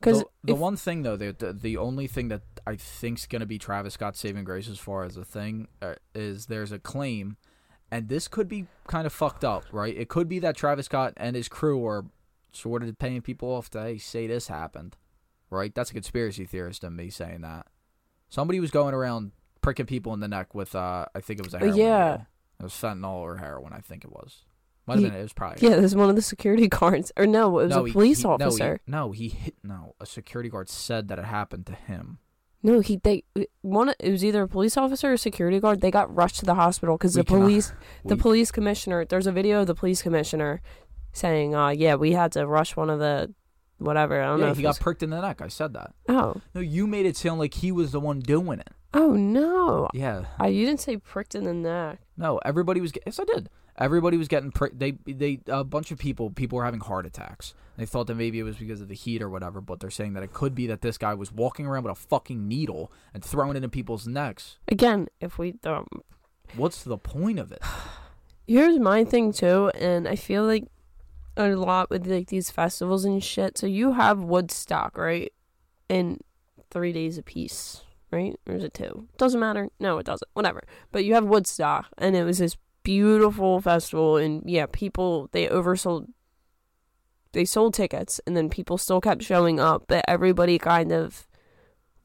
'Cause the, the if- one thing though, the, the the only thing that I think's gonna be Travis Scott's saving grace as far as a thing uh, is there's a claim, and this could be kind of fucked up, right? It could be that Travis Scott and his crew are sort of paying people off to hey, say this happened, right? That's a conspiracy theorist in me saying that. Somebody was going around pricking people in the neck with uh, I think it was a heroin yeah. needle. It was fentanyl or heroin, I think it was. Might have Ye- been. It was probably. yeah there's one of the security guards or no it was no, a police he- he- officer No, he, hit. No, a security guard said that it happened to him. No, he they one it was either a police officer or a security guard. They got rushed to the hospital because the cannot- police, the we- police commissioner. There's a video of the police commissioner saying, "Uh, yeah, we had to rush one of the whatever. I don't know. Yeah, if he got was- pricked in the neck. I said that. oh, No, you made it sound like he was the one doing it. oh no, Yeah. I you didn't say pricked in the neck. No, everybody was. Yes, I did. Everybody was getting. They, they, a bunch of people, people were having heart attacks. They thought that maybe it was because of the heat or whatever, but they're saying that it could be that this guy was walking around with a fucking needle and throwing it in people's necks. Again, if we um, What's the point of it? here's my thing too, and I feel like a lot with like these festivals and shit. So you have Woodstock, right? In three days a piece, right? Or is it two? Doesn't matter. No, it doesn't. Whatever. But you have Woodstock, and it was this beautiful festival, and yeah, people they oversold. They sold tickets, and then people still kept showing up, but everybody kind of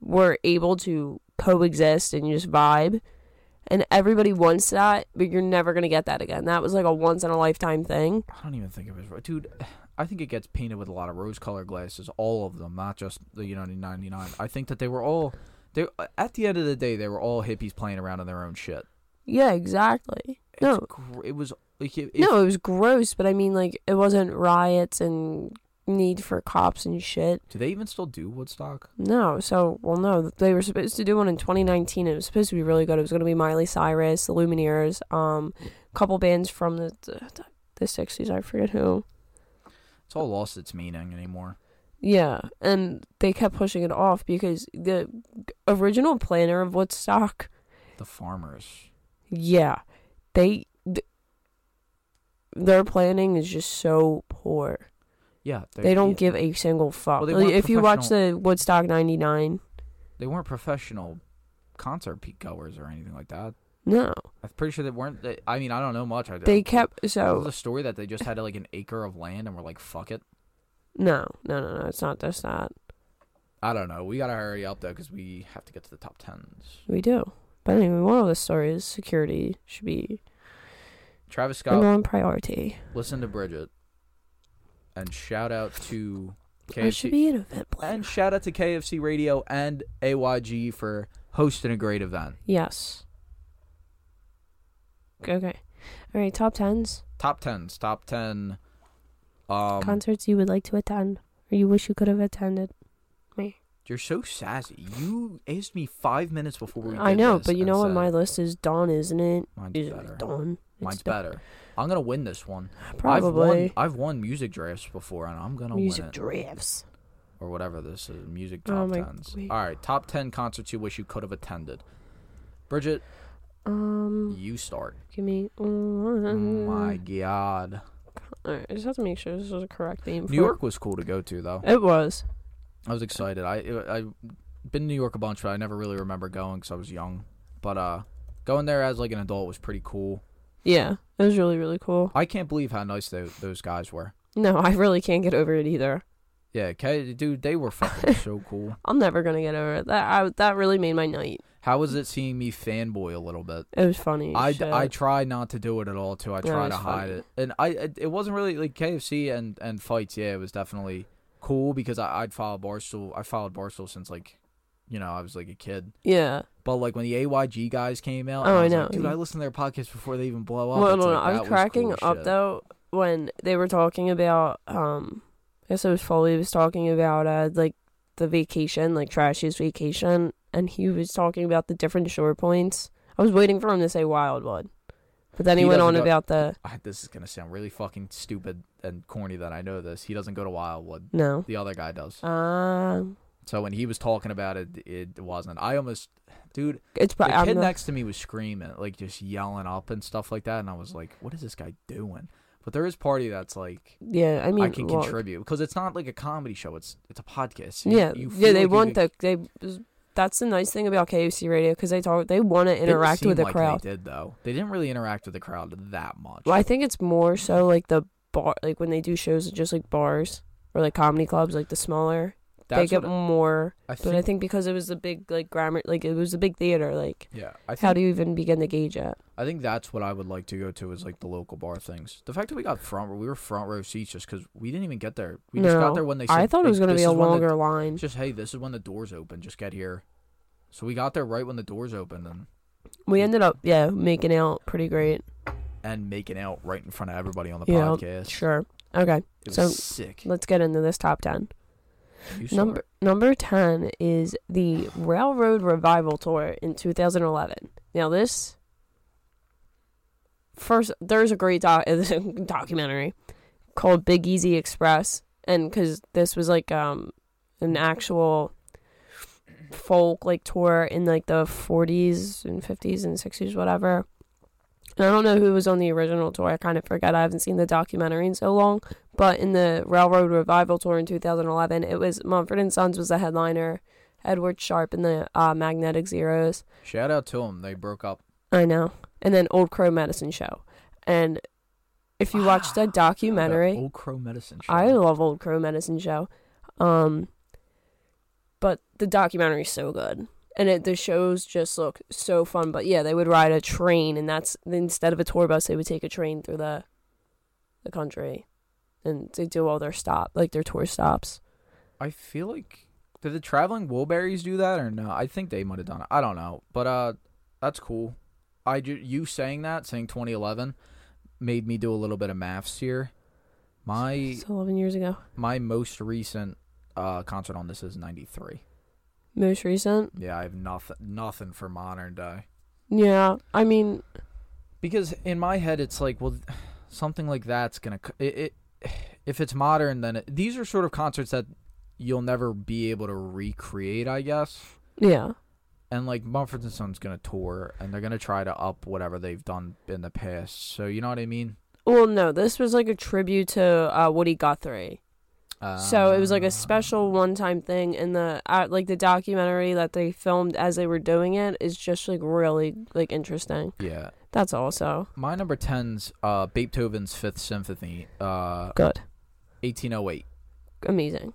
were able to coexist and just vibe and everybody wants that, but you're never gonna get that again. That was like a once in a lifetime thing. I don't even think it was dude. I think it gets painted with a lot of rose-colored glasses. All of them, not just the United ninety nine. I think that they were all. They at the end of the day, they were all hippies playing around in their own shit. Yeah, exactly. It's No, gr- it was like no, it was gross, but I mean, like, it wasn't riots and need for cops and shit. Do they even still do Woodstock? No, so well, no, they were supposed to do one in 2019. It was supposed to be really good. It was going to be Miley Cyrus, the Lumineers, um, a couple bands from the, the the 60s. I forget who. It's all lost its meaning anymore. Yeah, and they kept pushing it off because the original planner of Woodstock The farmers. Yeah, they th- their planning is just so poor. Yeah, They don't give a single fuck. Well, Like, if you watch the Woodstock '99, They weren't professional concert peak goers or anything like that. no, I'm pretty sure they weren't. They, I mean, I don't know much. I they kept so the story that they just had like an acre of land and were like, "Fuck it." no, no, no, no. It's not just that I don't know. We gotta hurry up though because we have to get to the top tens. we do. But anyway, moral of the story is security should be Travis Scott, number one priority. listen to Bridget, and shout out to It should KFC be an event plan. and shout out to KFC Radio and AYG for hosting a great event. Yes. Okay. All right. Top tens Top tens, top ten. Um, concerts you would like to attend or you wish you could have attended. You're so sassy. You asked me five minutes before we. I know, but you know what? My list is Dawn, isn't it? Mine's Is better. it? It's Mine's better. I'm gonna win this one. Probably. I've won, I've won music drafts before, and I'm gonna Music win it. Music drafts. or whatever this is. Music Oh top my- tens. wait. All right, top ten concerts you wish you could have attended. Bridget, Um, you start. give me. Oh my God, Alright, I just have to make sure this is a correct name. New York was cool to go to though. It was. I was excited. I I been to New York a bunch, but I never really remember going because I was young. But uh, going there as like an adult was pretty cool. Yeah, it was really really cool. I can't believe how nice they, those guys were. No, I really can't get over it either. Yeah, K, dude, they were fucking so cool. I'm never gonna get over it. That I, that really made my night. How was it seeing me fanboy a little bit? It was funny. I, shit. I try not to do it at all too. I try to was hide funny. it, and I it, it wasn't really like KFC and and Feits. Yeah, it was definitely cool because I I'd followed Barstool. I followed Barstool since like, you know, I was like a kid. yeah. But like when the AYG guys came out, Oh, I I know. like, dude, I listened to their podcast before they even blow up. Well, no, no, like, I was cracking cool up shit. though when they were talking about. Um, I guess it was Foley was talking about uh like the vacation, like Trashy's vacation, and he was talking about the different shore points. I was waiting for him to say Wildwood, but then he, He went on go- about the I, this is gonna sound really fucking stupid and corny that I know this. He doesn't go to Wildwood. no. The other guy does. Um, So when he was talking about it, it wasn't. I almost, dude, it's the kid not- next to me was screaming, like just yelling up and stuff like that, and I was like, "What is this guy doing?" But there is party that's like yeah. I mean, I can well, contribute because it's not like a comedy show; it's it's a podcast. You- Yeah, you yeah. They like want could- the they. That's the nice thing about KFC Radio because they talk. They want to interact with the like crowd. They did though. They didn't really interact with the crowd that much. Well, I think it's more so like the bar, like when they do shows at just like bars or like comedy clubs, like the smaller. they get more. I But I think. think because it was a big like grammar, like it was a big theater. Like Yeah, I think how do you even begin to gauge it? I think that's what I would like to go to is like the local bar things. The fact that we got front row, we were front row seats just because we didn't even get there. We just got there when they. Said, I thought it was gonna be a when the- longer line. Just hey, this is when the doors open. Just get here. So we got there right when the doors opened and We ended up yeah making out pretty great. and making out right in front of everybody on the Yeah, podcast. Sure. Okay, so sick. let's get into this top ten. Number it. number ten is the Railroad Revival Tour in 2011. Now this first there's a great doc- documentary called Big Easy Express, and because this was like um an actual folk like tour in like the 40s and 50s and 60s whatever. And I don't know who was on the original tour. I kind of forget. I haven't seen the documentary in so long. But in the Railroad Revival tour in 2011, it was Mumford and Sons was the headliner, Edward Sharpe and the uh, Magnetic Zeros. Shout out to them. They broke up. I know. And then Old Crow Medicine Show. And if you watch the documentary, Old Crow Medicine Show. I love Old Crow Medicine Show. Um, but the documentary is so good. And it, the shows just look so fun. But yeah, they would ride a train, and that's instead of a tour bus, they would take a train through the the country, and they do all their stop, like their tour stops. I feel like did the traveling Wilburys do that or no? I think they might have done it. I don't know, but uh, that's cool. I ju- you saying that saying 2011 made me do a little bit of maths here. My It's eleven years ago. my most recent uh concert on this is 93. Most recent, Yeah, I have nothing nothing for modern day. yeah. I mean, Because in my head it's like, well something like that's going to it, it if it's modern then it, these are sort of concerts that you'll never be able to recreate, I guess. yeah, and like Mumford and Sons gonna tour and they're gonna try to up whatever they've done in the past. So you know what I mean? Well, no, this was like a tribute to uh, Woody Guthrie. So it was like a Uh, special one-time thing, and the uh, like the documentary that they filmed as they were doing it is just like really like interesting. Yeah, That's also my number 10's uh, Beethoven's Fifth Symphony, uh, good, 1808. amazing.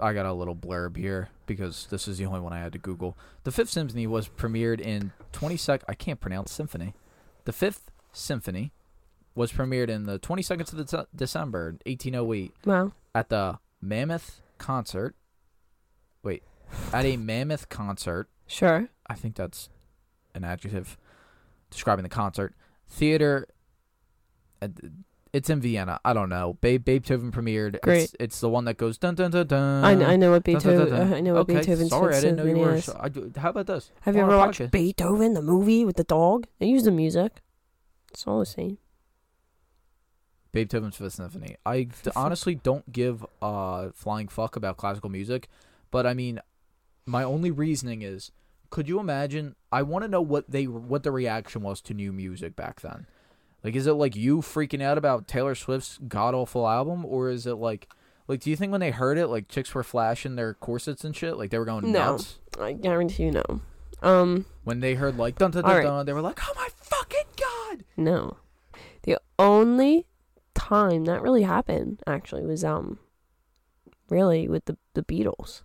I got a little blurb here because this is the only one I had to Google. The Fifth Symphony was premiered in 22nd. I can't pronounce symphony. The Fifth Symphony was premiered in the 22nd of the December 1808 Wow. at the Mammoth Concert. Wait, at a Mammoth Concert. Sure. I think that's an adjective describing the concert. Theater. uh, It's in Vienna. I don't know. Be- Beethoven premiered. Great. It's, it's the one that goes dun dun dun dun. I, I know what dun, dun, dun, Beethoven. dun. uh, I know what okay, Beethoven's Sorry, I didn't know you were. So, I how about this? Have you ever watched podcast. Beethoven the movie with the dog? They use the music. It's all the same. Beethoven's Fifth Symphony. I honestly don't give a flying fuck about classical music, but I mean, my only reasoning is, could you imagine? I want to know what they what the reaction was to new music back then. Like, is it like you freaking out about Taylor Swift's god awful album, or is it like, like, do you think when they heard it, like chicks were flashing their corsets and shit, like they were going No. nuts? I guarantee you no. Um, When they heard like dun dun dun, right. dun they were like, oh my fucking god! no. The only time that really happened actually was um really with the the Beatles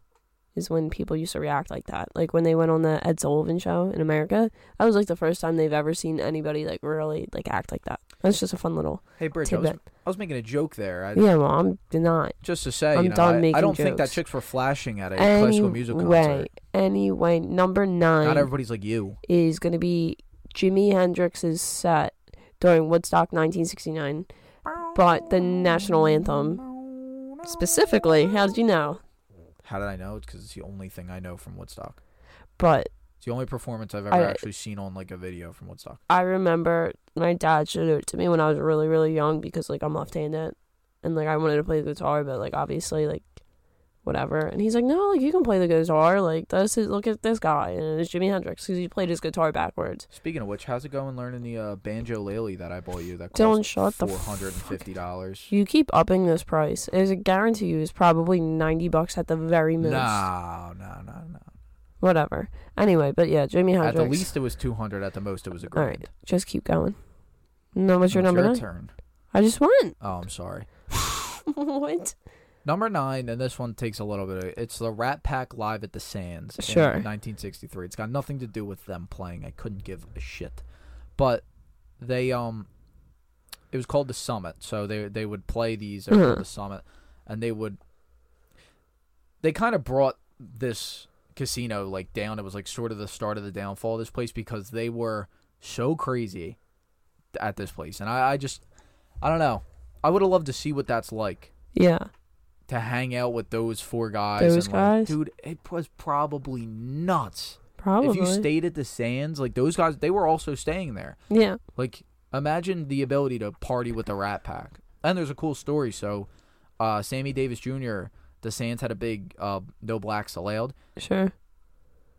is when people used to react like that. Like when they went on the Ed Sullivan show in America, that was like the first time they've ever seen anybody like really like act like that. That's just a fun little Hey, Bridge, I was. I was making a joke there. I, Yeah, well, I'm not. Just to say, I'm you know, done I, I don't think that chicks were flashing at a classical music concert. Anyway, anyway, number nine Not everybody's like you. is going to be Jimi Hendrix's set during Woodstock 1969, but the national anthem specifically. How did you know? How did I know? It's because it's the only thing I know from Woodstock. But It's the only performance I've ever I- actually seen on like a video from Woodstock. I remember my dad showed it to me when I was really, really young because like I'm left-handed, and like I wanted to play the guitar, but like obviously like whatever. And he's like, no, like you can play the guitar. Like this is look at this guy, and it's Jimi Hendrix because he played his guitar backwards. Speaking of which, how's it going learning the uh, banjolele that I bought you? That Dylan, shut the four hundred and fifty dollars. You keep upping this price. As I guarantee you, it's probably ninety bucks at the very most. No, no, no, no. Whatever. Anyway, but yeah, Jimi Hendrix. At the least, it was two hundred. At the most, it was a All grand. right, just keep going. No, what's your It's number your nine? turn. I just won. Oh, I'm sorry. what? Number nine, and this one takes a little bit. Of, it's the Rat Pack live at the Sands. Sure. In 1963. It's got nothing to do with them playing. I couldn't give a shit, but they um, it was called the Summit. So they they would play these at Mhm. the Summit, and they would. They kind of brought this casino like down. It was like sort of the start of the downfall of this place because they were so crazy at this place, and I, I just, I don't know. I would have loved to see what that's like Yeah. To hang out with those four guys. Those and guys? like, dude, it was probably nuts. Probably. If you stayed at the Sands, like those guys, they were also staying there. yeah. Like, imagine the ability to party with the Rat Pack. And there's a cool story. So, uh, Sammy Davis Jr. The Sands had a big uh, no blacks allowed. Sure.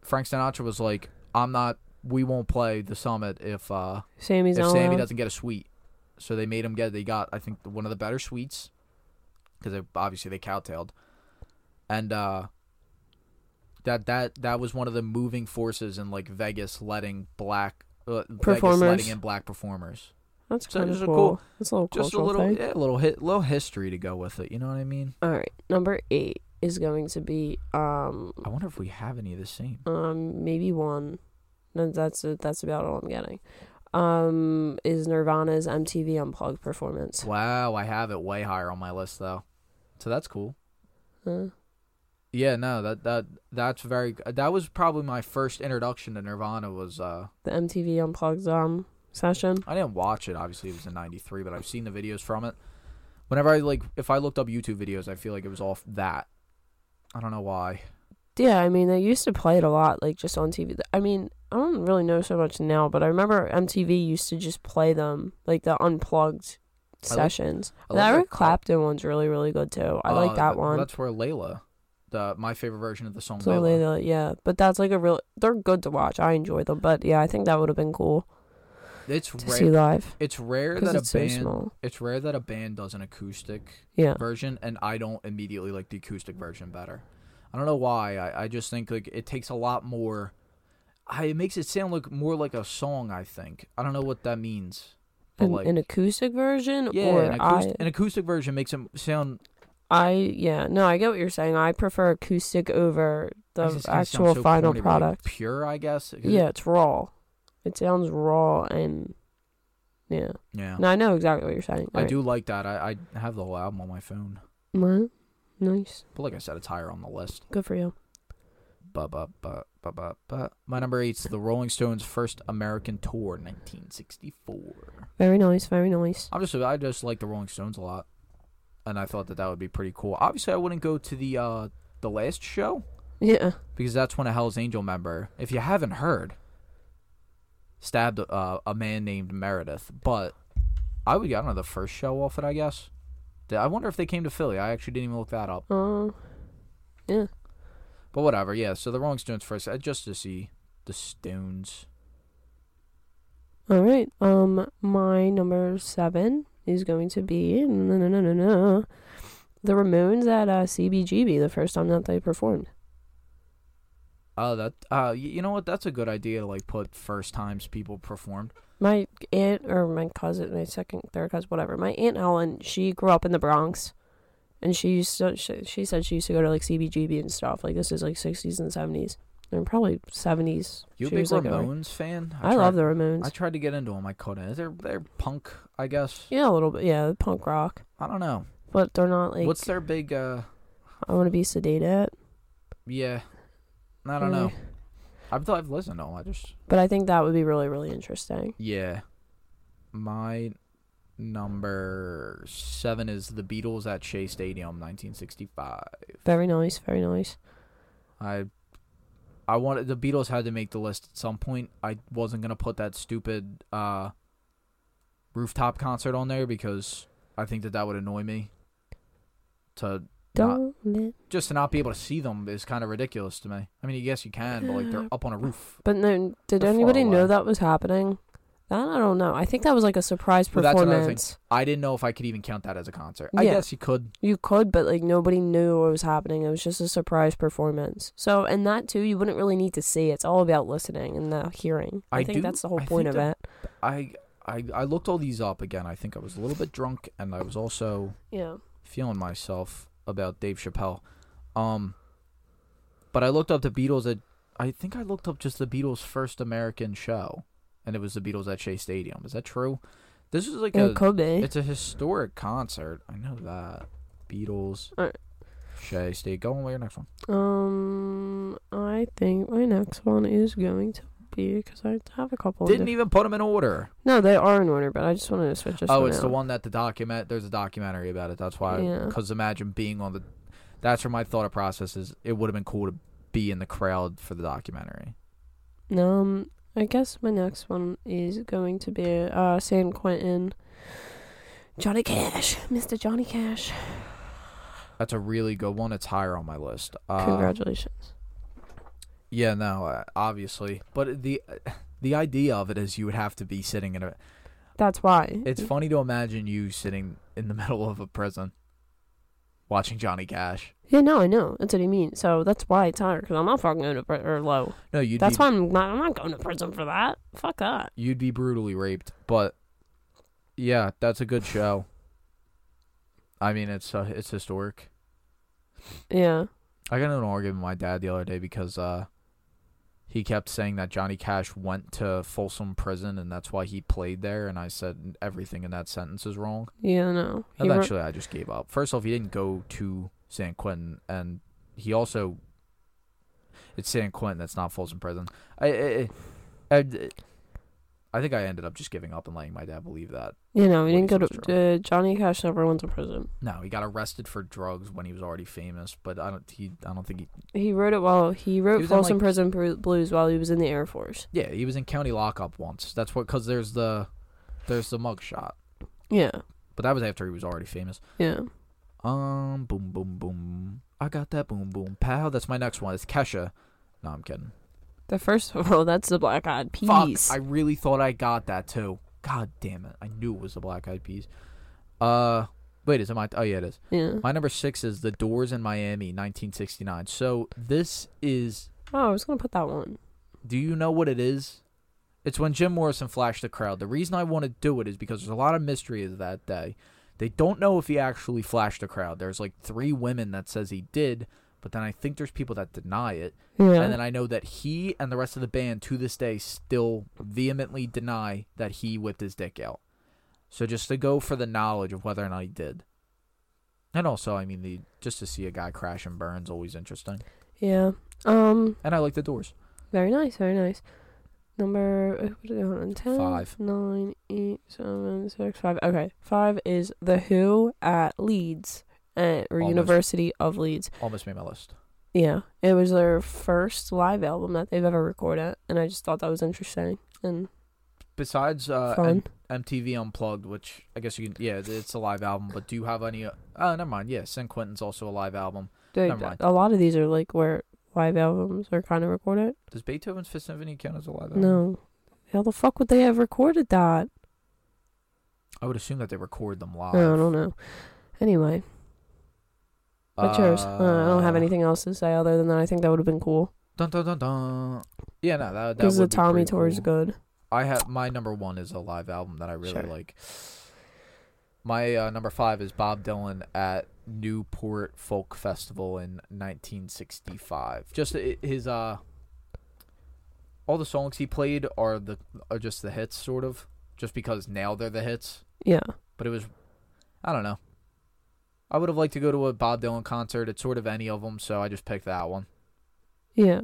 Frank Sinatra was like, "I'm not. We won't play the Summit if uh, Sammy's if Sammy allowed. doesn't get a suite." So they made him get. They got I think one of the better suites because obviously they cowtailed, and uh, that that that was one of the moving forces in like Vegas letting black uh, Vegas Performers. letting in black performers. That's So just of a cool. cool- That's a little Just a little, thing. yeah, a little hit, little history to go with it. You know what I mean? All right. Number eight is going to be um I wonder if we have any of the same. um maybe one. No, that's that's about all I'm getting. Um, is Nirvana's MTV Unplugged performance. Wow, I have it way higher on my list though, so that's cool. Huh? Yeah, no, that that that's very. That was probably my first introduction to Nirvana. Was uh, The MTV Unplugged um session. I didn't watch it. Obviously, it was in '93, but I've seen the videos from it. Whenever I like, if I looked up YouTube videos, I feel like it was all that. I don't know why. Yeah, I mean they used to play it a lot, like just on TV. I mean, I don't really know so much now, but I remember MTV used to just play them, like the unplugged Like- sessions. The Eric that- Clapton one's really, really good too. I like Uh, that th- one. That's where Layla, the my favorite version of the song. So Layla. they, yeah, but that's like a real. They're good to watch. I enjoy them, but yeah, I think that would have been cool It's to see rare. live It's rare that a it's so band. small. It's rare that a band does an acoustic Yeah, version, and I don't immediately like the acoustic version better. I don't know why. I, I just think like it takes a lot more. I, it makes it sound like more like a song. I think I don't know what that means. An, like, an acoustic version, yeah, or an, acoustic, I, an acoustic version makes it sound. I, yeah, no, I get what you're saying. I prefer acoustic over the guess it's gonna sound actual so final corny, but, like, product. pure, I guess Yeah, it's raw. It sounds raw and yeah. yeah. No, I know exactly what you're saying. I Alright. do like that. I, I have the whole album on my phone. Well, nice. But like I said, it's higher on the list. Good for you. Ba ba ba ba ba ba. My number eight's the Rolling Stones' first American tour, 1964. Very nice. Very nice. I'm just I just like the Rolling Stones a lot, and I thought that that would be pretty cool. Obviously, I wouldn't go to the uh the last show Yeah. because that's when a Hell's Angel member, if you haven't heard, stabbed uh, a man named Meredith. But I would I don't know the first show off it. I guess. I wonder if they came to Philly. I actually didn't even look that up. Uh. Yeah. But whatever. Yeah. So the Rolling Stones first, uh, just to see the Stones. All right. Um, my number seven is going to be no no no no no, the Ramones at uh, CBGB the first time that they performed. Oh, that. Uh, y- you know what? That's a good idea to like put first times people performed. My aunt or my cousin, my second, third cousin, whatever. My aunt Ellen, she grew up in the Bronx, and she used to. She, she said she used to go to like CBGB and stuff. Like this is like sixties and seventies, and probably seventies. You a big like Ramones fan? I, tried- love the Ramones. I tried to get into them. I couldn't. They're they're punk, I guess. yeah, a little bit. Yeah, punk rock, I don't know. but they're not like. What's their big? uh I want to be sedated. Yeah, I don't know. I've I've listened to them. I just But I think that would be really really interesting. yeah. My number seven is the Beatles at Shea Stadium, 1965. Very nice. Very nice. I I wanted the Beatles had to make the list at some point. I wasn't gonna put that stupid uh rooftop concert on there because I think that that would annoy me. To not, just to not be able to see them is kind of ridiculous to me. I mean, yes, you can, but like they're up on a roof. But no, did They're anybody know that was happening? That I don't know. I think that was like a surprise Well, that's another thing. performance. I didn't know if I could even count that as a concert. I Yeah. guess you could. You could, but like nobody knew what was happening. It was just a surprise performance. So, and that too, you wouldn't really need to see. It's all about listening and the hearing. I, I think do- that's the whole I point of it. I I I looked all these up again. I think I was a little bit drunk, and I was also Yeah. feeling myself about Dave Chappelle. Um, but I looked up the Beatles at. I think I looked up just the Beatles' first American show, and it was the Beatles at Shea Stadium. Is that true? This is like a. It could be. It's a historic concert. I know that. Beatles. Alright. Shea Stadium. Go on with your next one. Um, I think my next one is going to be because I have a couple. Didn't even put them in order. No, they are in order, but I just wanted to switch this oh, it's the one that the document. There's a documentary about it. That's why. Yeah. Because imagine being on the. That's where my thought process is. It would have been cool to be in the crowd for the documentary. Um, I guess my next one is going to be uh San Quentin. Johnny Cash, Mr. Johnny Cash. That's a really good one. It's higher on my list. Uh, Congratulations. Yeah, no, uh, obviously, but the the idea of it is you would have to be sitting in a. That's why. It's funny to imagine you sitting in the middle of a prison, watching Johnny Cash. Yeah, no, I know. That's what he means. So that's why it's higher because I'm not fucking going to pri- or low. No, you'd That's be why I'm not. I'm not going to prison for that. Fuck that. you'd be brutally raped. But yeah, that's a good show. I mean, it's uh, it's historic. Yeah. I got into an argument with my dad the other day because uh, he kept saying that Johnny Cash went to Folsom Prison and that's why he played there, and I said everything in that sentence is wrong. Yeah. No. He Eventually, I just gave up. First off, he didn't go to San Quentin, and he also it's San Quentin. That's not Folsom Prison. I I, I, I think I ended up just giving up and letting my dad believe that. you know, he didn't go to. Uh, Johnny Cash never went to prison. No, he got arrested for drugs when he was already famous, but I don't. He I don't think he. He wrote it while he wrote in, Folsom like- Prison Blues while he was in the Air Force. Yeah, he was in county lockup once. That's what because there's the there's the mug shot, Yeah. but that was after he was already famous. Yeah. Um, boom, boom, boom. I got that boom, boom, pow. That's my next one. It's Kesha. No, I'm kidding. The first of all, that's the Black Eyed Peas. Fuck, I really thought I got that too. God damn it. I knew it was the Black Eyed Peas. Uh, wait, is it my. Oh, yeah, it is. yeah. My number six is The Doors in Miami, 1969. So this is. Oh, I was gonna put that one. Do you know what it is? It's when Jim Morrison flashed the crowd. The reason I want to do it is because there's a lot of mystery of that day. They don't know if he actually flashed the crowd. There's like three women that says he did, but then I think there's people that deny it. Yeah. And then I know that he and the rest of the band to this day still vehemently deny that he whipped his dick out. So just to go for the knowledge of whether or not he did. And also, I mean, the just to see a guy crash and burn is always interesting. yeah. Um. And I like the doors. Very nice. Very nice. Number uh, what are they on? Ten, Five. nine, eight, seven, six, five. Okay, five is the Who at Leeds, uh, or Almost. University of Leeds. Almost made my list. Yeah, it was their first live album that they've ever recorded, and I just thought that was interesting and Besides uh. M- MTV Unplugged, which I guess you can, yeah, it's a live album. But do you have any? Uh, oh, never mind. Yeah, San Quentin's also a live album. Dude, never mind. a lot of these are like where live albums are kind of recorded. Does Beethoven's Fifth Symphony count as a live album? No, how the fuck would they have recorded that? I would assume that they record them live. I don't know. Anyway, what's yours? Uh, I don't have anything else to say other than that. I think that would have been cool Dun, dun, dun, dun. Yeah, no, that that because the Tommy pretty tour is cool. good. I have my number one is a live album that I really Sure. like. My uh, number five is Bob Dylan at Newport Folk Festival in 1965. Just his uh all the songs he played are the are just the hits sort of just because now they're the hits, Yeah. but it was I don't know. I would have liked to go to a Bob Dylan concert. It's sort of any of them, so I just picked that one. Yeah.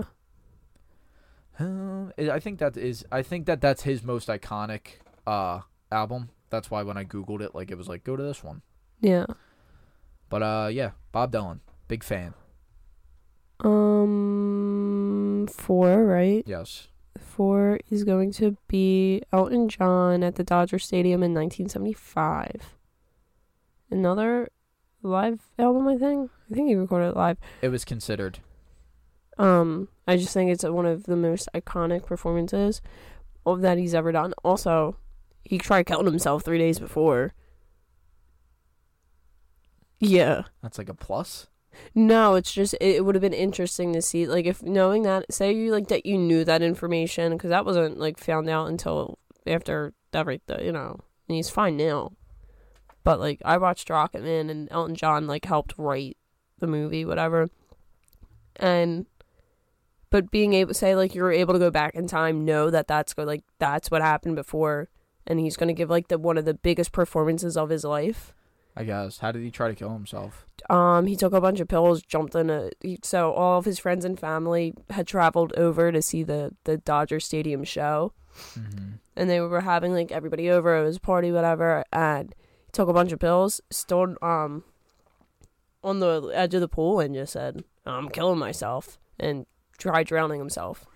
Um, I think that is. I think that that's his most iconic uh album. That's why when I googled it, like it was like go to this one. Yeah. But uh, yeah, Bob Dylan, big fan. Um, four, right? Yes. Four is going to be Elton John at the Dodger Stadium in 1975. Another live album, I think. I think he recorded it live. It was considered. Um, I just think it's one of the most iconic performances of that he's ever done. Also, he tried killing himself three days before. Yeah. That's like a plus. No, it's just it, would have been interesting to see like if knowing that say you like that you knew that information because that wasn't like found out until after everything, you know. And he's fine now. But like I watched Rocketman and Elton John like helped write the movie whatever. And but being able to say like you're able to go back in time know that that's go like that's what happened before and he's going to give like the one of the biggest performances of his life. I guess. How did he try to kill himself? Um, he took a bunch of pills, jumped in a. He, so all of his friends and family had traveled over to see the the Dodger Stadium show, Mm-hmm. and they were having like everybody over. It was a party, whatever, and took a bunch of pills, stood um on the edge of the pool, and just said, "I'm killing myself," and tried drowning himself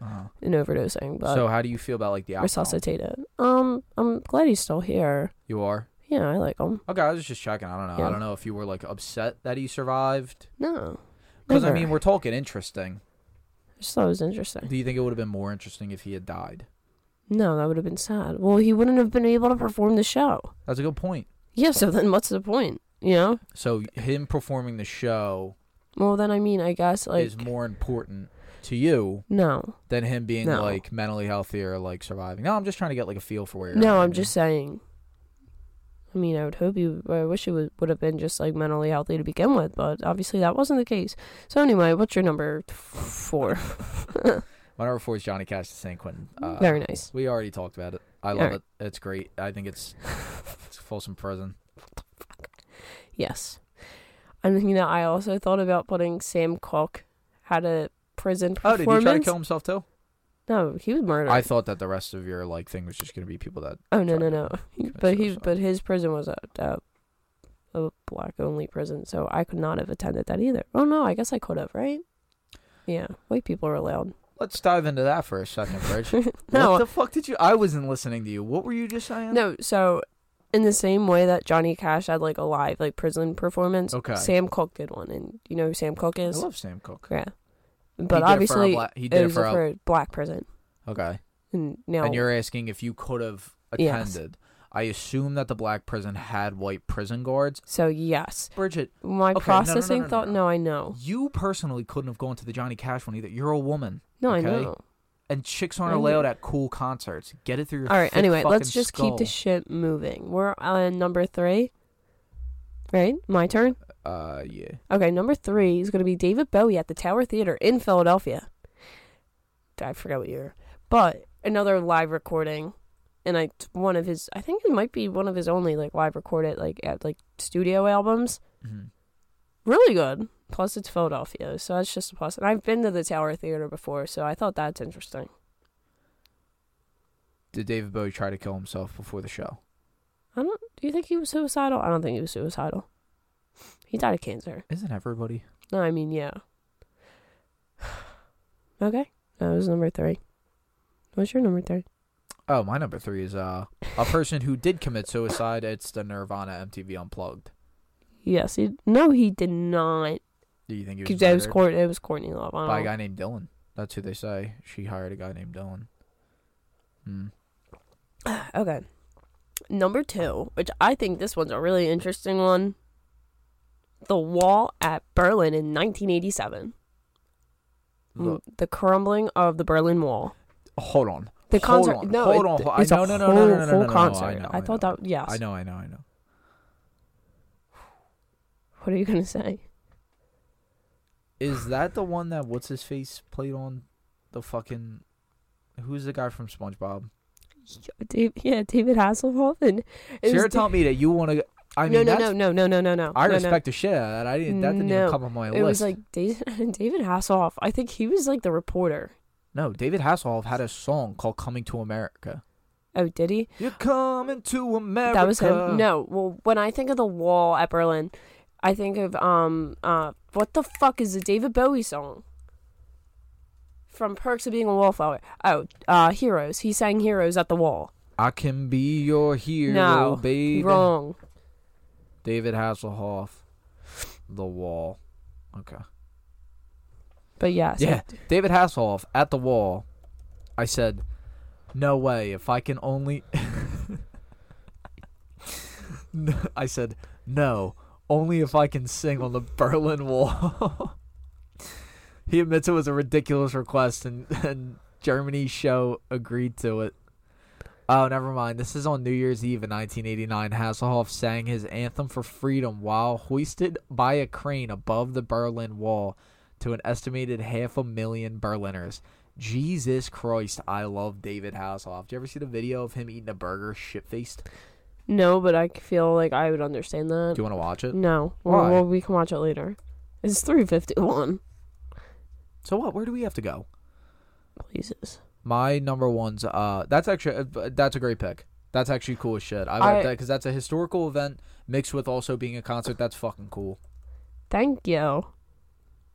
Uh-huh. and overdosing, but So how do you feel about like the alcohol? resuscitated. Um, I'm glad he's still here. You are. Yeah, I like him. Okay, I was just checking. I don't know. Yeah. I don't know if you were like upset that he survived. No, Because I mean, we're talking interesting. I just thought it was interesting. Do you think it would have been more interesting if he had died? No, that would have been sad. Well, he wouldn't have been able to perform the show. That's a good point. Yeah, so then what's the point? You know? So him performing the show Well, then I mean, I guess like is more important to you no, than him being No. like mentally healthy or like surviving. No, I'm just trying to get like a feel for where you're. no. at, I'm you just saying. I mean, I would hope you. I wish it would would have been just like mentally healthy to begin with, but obviously that wasn't the case. So anyway, what's your number four? My number four is Johnny Cash to San Quentin. Uh, Very nice. We already talked about it. I love Alright. it. It's great. I think it's it's Folsom Prison. Yes, and you know, I also thought about putting Sam Cooke had a prison Oh, did he try to kill himself too? No, he was murdered. I thought that the rest of your like thing was just gonna be people that. Oh no no no! He- But he suicide. but his prison was a, a a black only prison, so I could not have attended that either. Oh no, I guess I could have, right? Yeah, white people are allowed. Let's dive into that for a second, Bridge. No, What the fuck did you? I wasn't listening to you. What were you just saying? no. So in the same way that Johnny Cash had like a live like prison performance, Okay. Sam Cooke did one, and you know who Sam Cooke is? I is? love Sam Cooke. yeah, but did it for a obviously bla- he it did it was for a- for a black prison, Okay. and now And you're asking if you could have Yes. attended. I assume that the black prison had white prison guards. so yes, Bridget, my Okay, no, no, no, processing no, thought. no. I know. you personally couldn't have gone to the Johnny Cash one either. You're a woman. No, I Okay. know. And chicks aren't I allowed at cool concerts. Get it through your All right. Anyway, let's just keep the skull. shit moving. We're on number three. Right, my turn. uh, yeah. Okay, number three is going to be David Bowie at the Tower Theater in Philadelphia. I forgot what year, but another live recording, and I one of his. I think it might be one of his only like live recorded like at like studio albums. Mhm. Really good. Plus, it's Philadelphia, so that's just a plus. And I've been to the Tower Theater before, so I thought that's interesting. Did David Bowie try to kill himself before the show? I don't. Do you think he was suicidal? I don't think he was suicidal. He died of cancer. Isn't everybody? No, I mean, yeah. okay, that was number three. What's your number three? Oh, my number three is uh a person who did commit suicide. It's the Nirvana MTV Unplugged. Yes, he. No, he did not. Do you think he was Because it was It was Courtney Love. By a guy named Dylan? That's who they say. She hired a guy named Dylan. Hmm. Okay. Number two, which I think this one's a really interesting one. The Wall at Berlin in 1987. The- Mm, The crumbling of the Berlin Wall. hold on. The Hold concert. on, no, hold it- on, hold- it's I- a no, no, whole, no, no, no, no, whole no, no, concert. I know, I I thought know. that. Yes. I know, I know, I know. What are you gonna say? Is that the one that what's his face played on the fucking who's the guy from SpongeBob? Dave, yeah, David Hasselhoff and it So was you're Da- telling me that you want to? I mean, no, no, no, no, no, no, no, no. I no, no. respect the shit out of that. I didn't. That didn't No. even come on my It list. It was like David, David Hasselhoff. I think he was like the reporter. No, David Hasselhoff had a song called "Coming to America." Oh, did he? You're coming to America. That was him. No, well, when I think of the wall at Berlin, I think of um uh what the fuck is the David Bowie song? From Perks of Being a Wallflower. Oh, uh, Heroes. He sang Heroes at the wall. I can be your hero, no, baby. wrong. David Hasselhoff, The Wall. Okay. But yes, Yeah, David Hasselhoff at the wall. I said, "No way! If I can only." I said, "No, only if I can sing on the Berlin Wall." he admits it was a ridiculous request, and and Germany's show agreed to it. Oh, never mind. This is on New Year's Eve in 1989. Hasselhoff sang his anthem for freedom while hoisted by a crane above the Berlin Wall to an estimated half a million Berliners. Jesus Christ, I love David Hasselhoff. Do you ever see the video of him eating a burger shit faced? no, but I feel like I would understand that. Do you want to watch it? No, Why? well, we can watch it later. It's three fifty one. So what? Where do we have to go? Jesus. My number one's uh that's actually uh, that's a great pick. That's actually cool as shit. I I- like that because that's a historical event mixed with also being a concert. That's fucking cool. Thank you.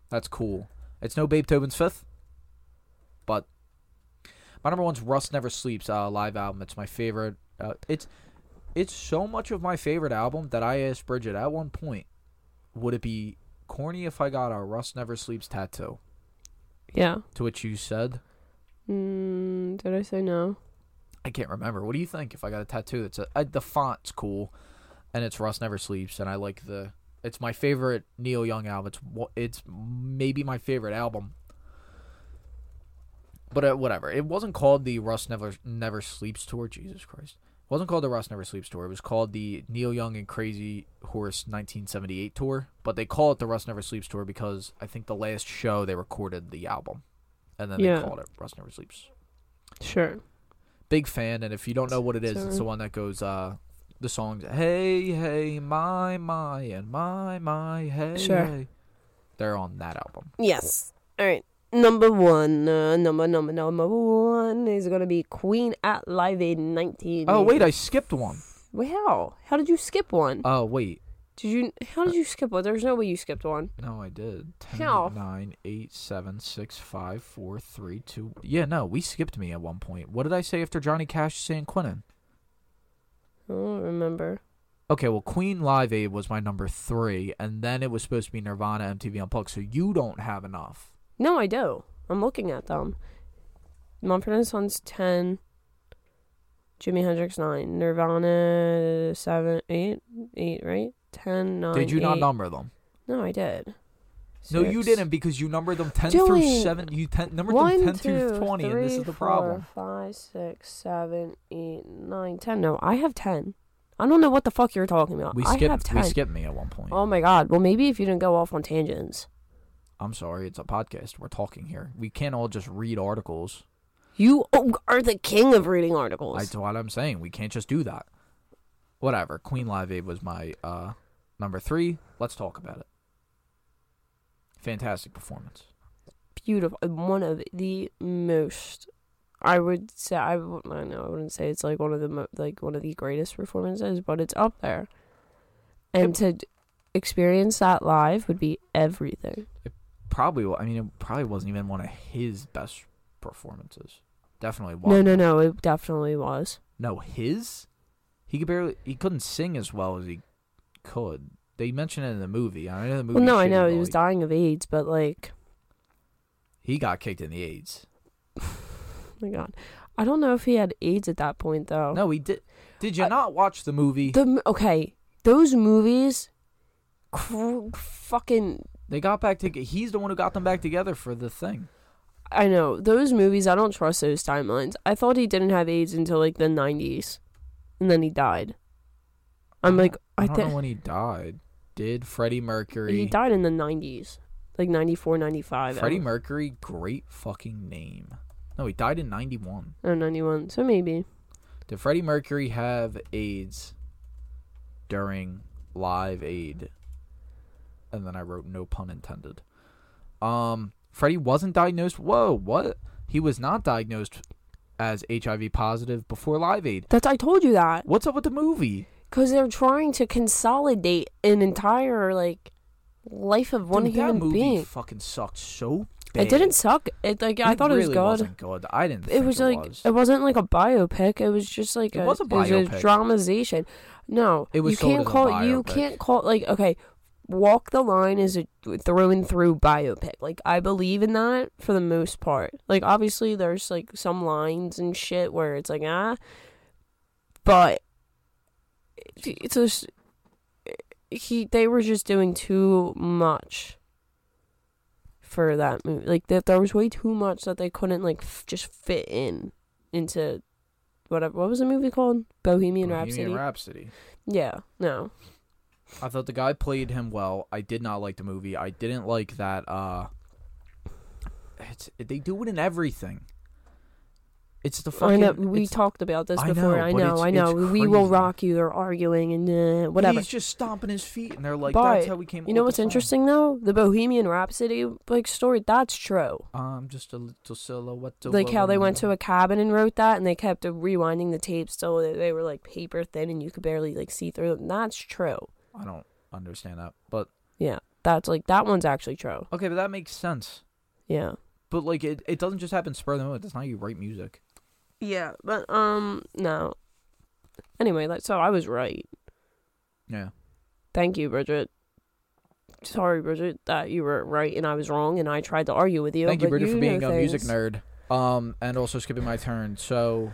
That's cool. It's no Beethoven's Fifth, but my number one's Rust Never Sleeps uh, live album. It's my favorite. Uh, it's it's so much of my favorite album that I asked Bridget at one point, would it be corny if I got a Rust Never Sleeps tattoo? Yeah. To which you said, Mm, did I say no? I can't remember. What do you think if I got a tattoo that's a, uh, the font's cool, and it's Rust Never Sleeps, and I like the. It's my favorite Neil Young album. It's it's maybe my favorite album. But uh, whatever. It wasn't called the Rust Never Never Sleeps tour. Jesus Christ. It wasn't called the Rust Never Sleeps tour. It was called the Neil Young and Crazy Horse 1978 tour. But they call it the Rust Never Sleeps tour because I think the last show they recorded the album, and then Yeah. they called it Rust Never Sleeps Sure. big fan and if you don't know what it is it's the one that goes uh the songs hey hey my my and my my hey Sure. hey they're on that album Yes. All right. Number one, uh, number number number one is gonna be Queen at Live Aid 19. oh wait i skipped one. Wow. How did you skip one? Oh wait Did you? How did you skip one? There's no way you skipped one. no i did 10 How? 9 8 7 6 5 4 3 2 yeah no we skipped me at one point what did i say after johnny cash san quentin I don't remember. okay well queen live aid was my number three and then it was supposed to be nirvana mtv unplugged so you don't have enough No, I do. I'm looking at them. Mumford and Sons 10. Jimi Hendrix 9. Nirvana 7, 8, 8, right? 10, 9. did you not number them No, I did. No, you didn't because you numbered them ten through seven. You ten numbered One, them ten through twenty, and this is the problem. four, five, six, seven, eight, nine, ten. No, I have ten. I don't know what the fuck you're talking about. We I have skipped. ten. We skipped me at one point. Oh my god. Well, maybe if you didn't go off on tangents. I'm sorry. It's a podcast. We're talking here. We can't all just read articles. You are the king of reading articles. That's what I'm saying. We can't just do that. Whatever. Queen Live Aid was my uh, number three. Let's talk about it. Fantastic performance. Beautiful. Uh, one of the most. I would say I, w- I know I wouldn't say it's like one of the mo- like one of the greatest performances, but it's up there. And to experience that live would be everything. Probably. wa- I mean, it probably wasn't even one of his best performances. Definitely No, wasn't. no, no. It definitely was. No, his. He could barely. He couldn't sing as well as he could. They mentioned it in the movie. I know the movie. Well, no, I know he was dying of AIDS, but like, He got kicked in the AIDS. oh my God, I don't know if he had AIDS at that point though. No, he did. Did you I- not watch the movie? The okay, those movies, cr- fucking. they got back together. He's the one who got them back together for the thing. I know those movies. I don't trust those timelines. I thought he didn't have AIDS until like the nineties, and then he died. I'm like, I, I don't think know when he died. Did Freddie Mercury? He died in the 90s, like 94, 95. Freddie Mercury, great fucking name. No, he died in '91. Oh, 91. So maybe. Did Freddie Mercury have AIDS during Live Aid? And then I wrote no pun intended. Um, Freddie wasn't diagnosed. Whoa, what? He was not diagnosed as HIV positive before Live Aid. That's I told you that What's up with the movie? Because they're trying to consolidate an entire like life of one Dude, that human movie being. fucking sucked so bad. It didn't suck. It like I It thought it was really good. Wasn't good. I didn't. It was it like was. it wasn't like a biopic. It was just like It a, was a It was a dramatization. No, It was you can't call you can't call like okay. Walk the line is a through and through biopic. Like I believe in that for the most part. Like obviously there's like some lines and shit where it's like ah, but it's just he they were just doing too much for that movie. Like that there was way too much that they couldn't like f- just fit in into whatever. What was the movie called? Bohemian, Bohemian Rhapsody. Rhapsody. yeah, no. I thought the guy played him well. I did not like the movie. I didn't like that. Uh, it's they do it in everything. It's the I fucking. know we talked about this I before. know, I know, it's- I know. We will rock you. They're arguing and uh, and whatever. He's just stomping his feet, and they're like, But, "That's how we came." You know what's the song." interesting though? The Bohemian Rhapsody like story. That's true. Um, just a little silhouette. like how they went to a cabin and wrote that, and they kept rewinding the tapes so that they were like paper thin and you could barely like see through them. That's true. I don't understand that, but Yeah, that's like that one's actually true. okay, but that makes sense. Yeah. But like, it, it doesn't just happen spur of the moment. That's not how you write music. Yeah, but um, no. Anyway, like, so I was right. Yeah. Thank you, Bridget. Sorry, Bridget, that you were right and I was wrong, and I tried to argue with you. Thank you, Bridget, for being a music nerd. Um, and also skipping my turn. So,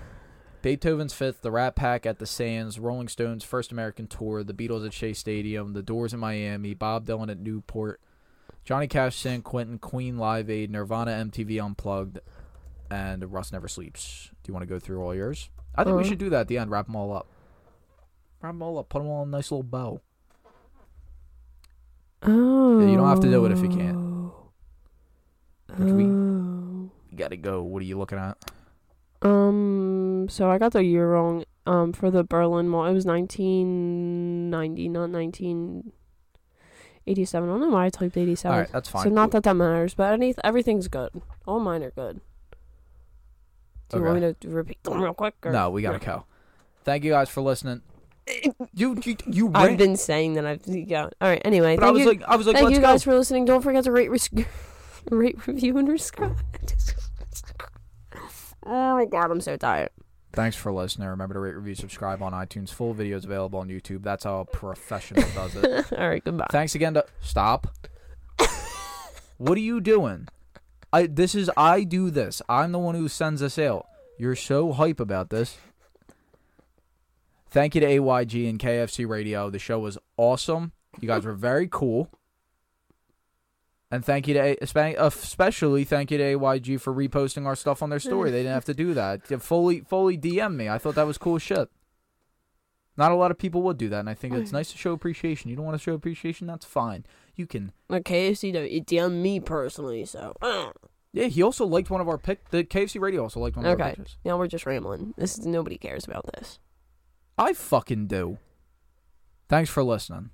Beethoven's Fifth, the Rat Pack at the Sands, Rolling Stones' first American tour, the Beatles at Shea Stadium, the Doors in Miami, Bob Dylan at Newport, Johnny Cash, San Quentin, Queen Live Aid, Nirvana, MTV Unplugged, and Rust Never Sleeps. Do you want to go through all yours? I think we Uh-huh. should do that at the end. Wrap them all up. Wrap them all up. Put them all in a nice little bow. Oh. Yeah, you don't have to do it if you can't. Which we- Oh. You got to go. What are you looking at? Um. So I got the year wrong. Um. For the Berlin Wall, it was nineteen ninety, not nineteen eighty-seven. I don't know why I typed eighty-seven. right, that's fine. So not that that matters, but any everything's good. All mine are good. Do you want me to repeat them real quick? Or? No, we gotta go. Thank you guys for listening. You you you I've been saying that I've yeah. All right. Anyway, but I thank was you, like I was like thank let's you go. guys for listening. Don't forget to rate, res- rate, review, and subscribe. oh my god, I'm so tired. Thanks for listening. Remember to rate, review, subscribe on iTunes. Full videos available on YouTube. That's how a professional does it. All right, goodbye. Thanks again to stop. what are you doing? I this is I do this. I'm the one who sends this out. You're so hype about this. Thank you to AYG and KFC Radio. The show was awesome. You guys were very cool. And thank you to A- uh, especially thank you to AYG for reposting our stuff on their story. They didn't have to do that. Fully fully DM me. I thought that was cool shit. Not a lot of people would do that, and I think it's nice to show appreciation. You don't want to show appreciation, that's fine. You can. Like KFC, though, it DM'd me personally, so. Uh. Yeah, he also liked one of our pick. The KFC Radio also liked one of our Okay, pictures. now we're just rambling. This is nobody cares about this. I fucking do. Thanks for listening.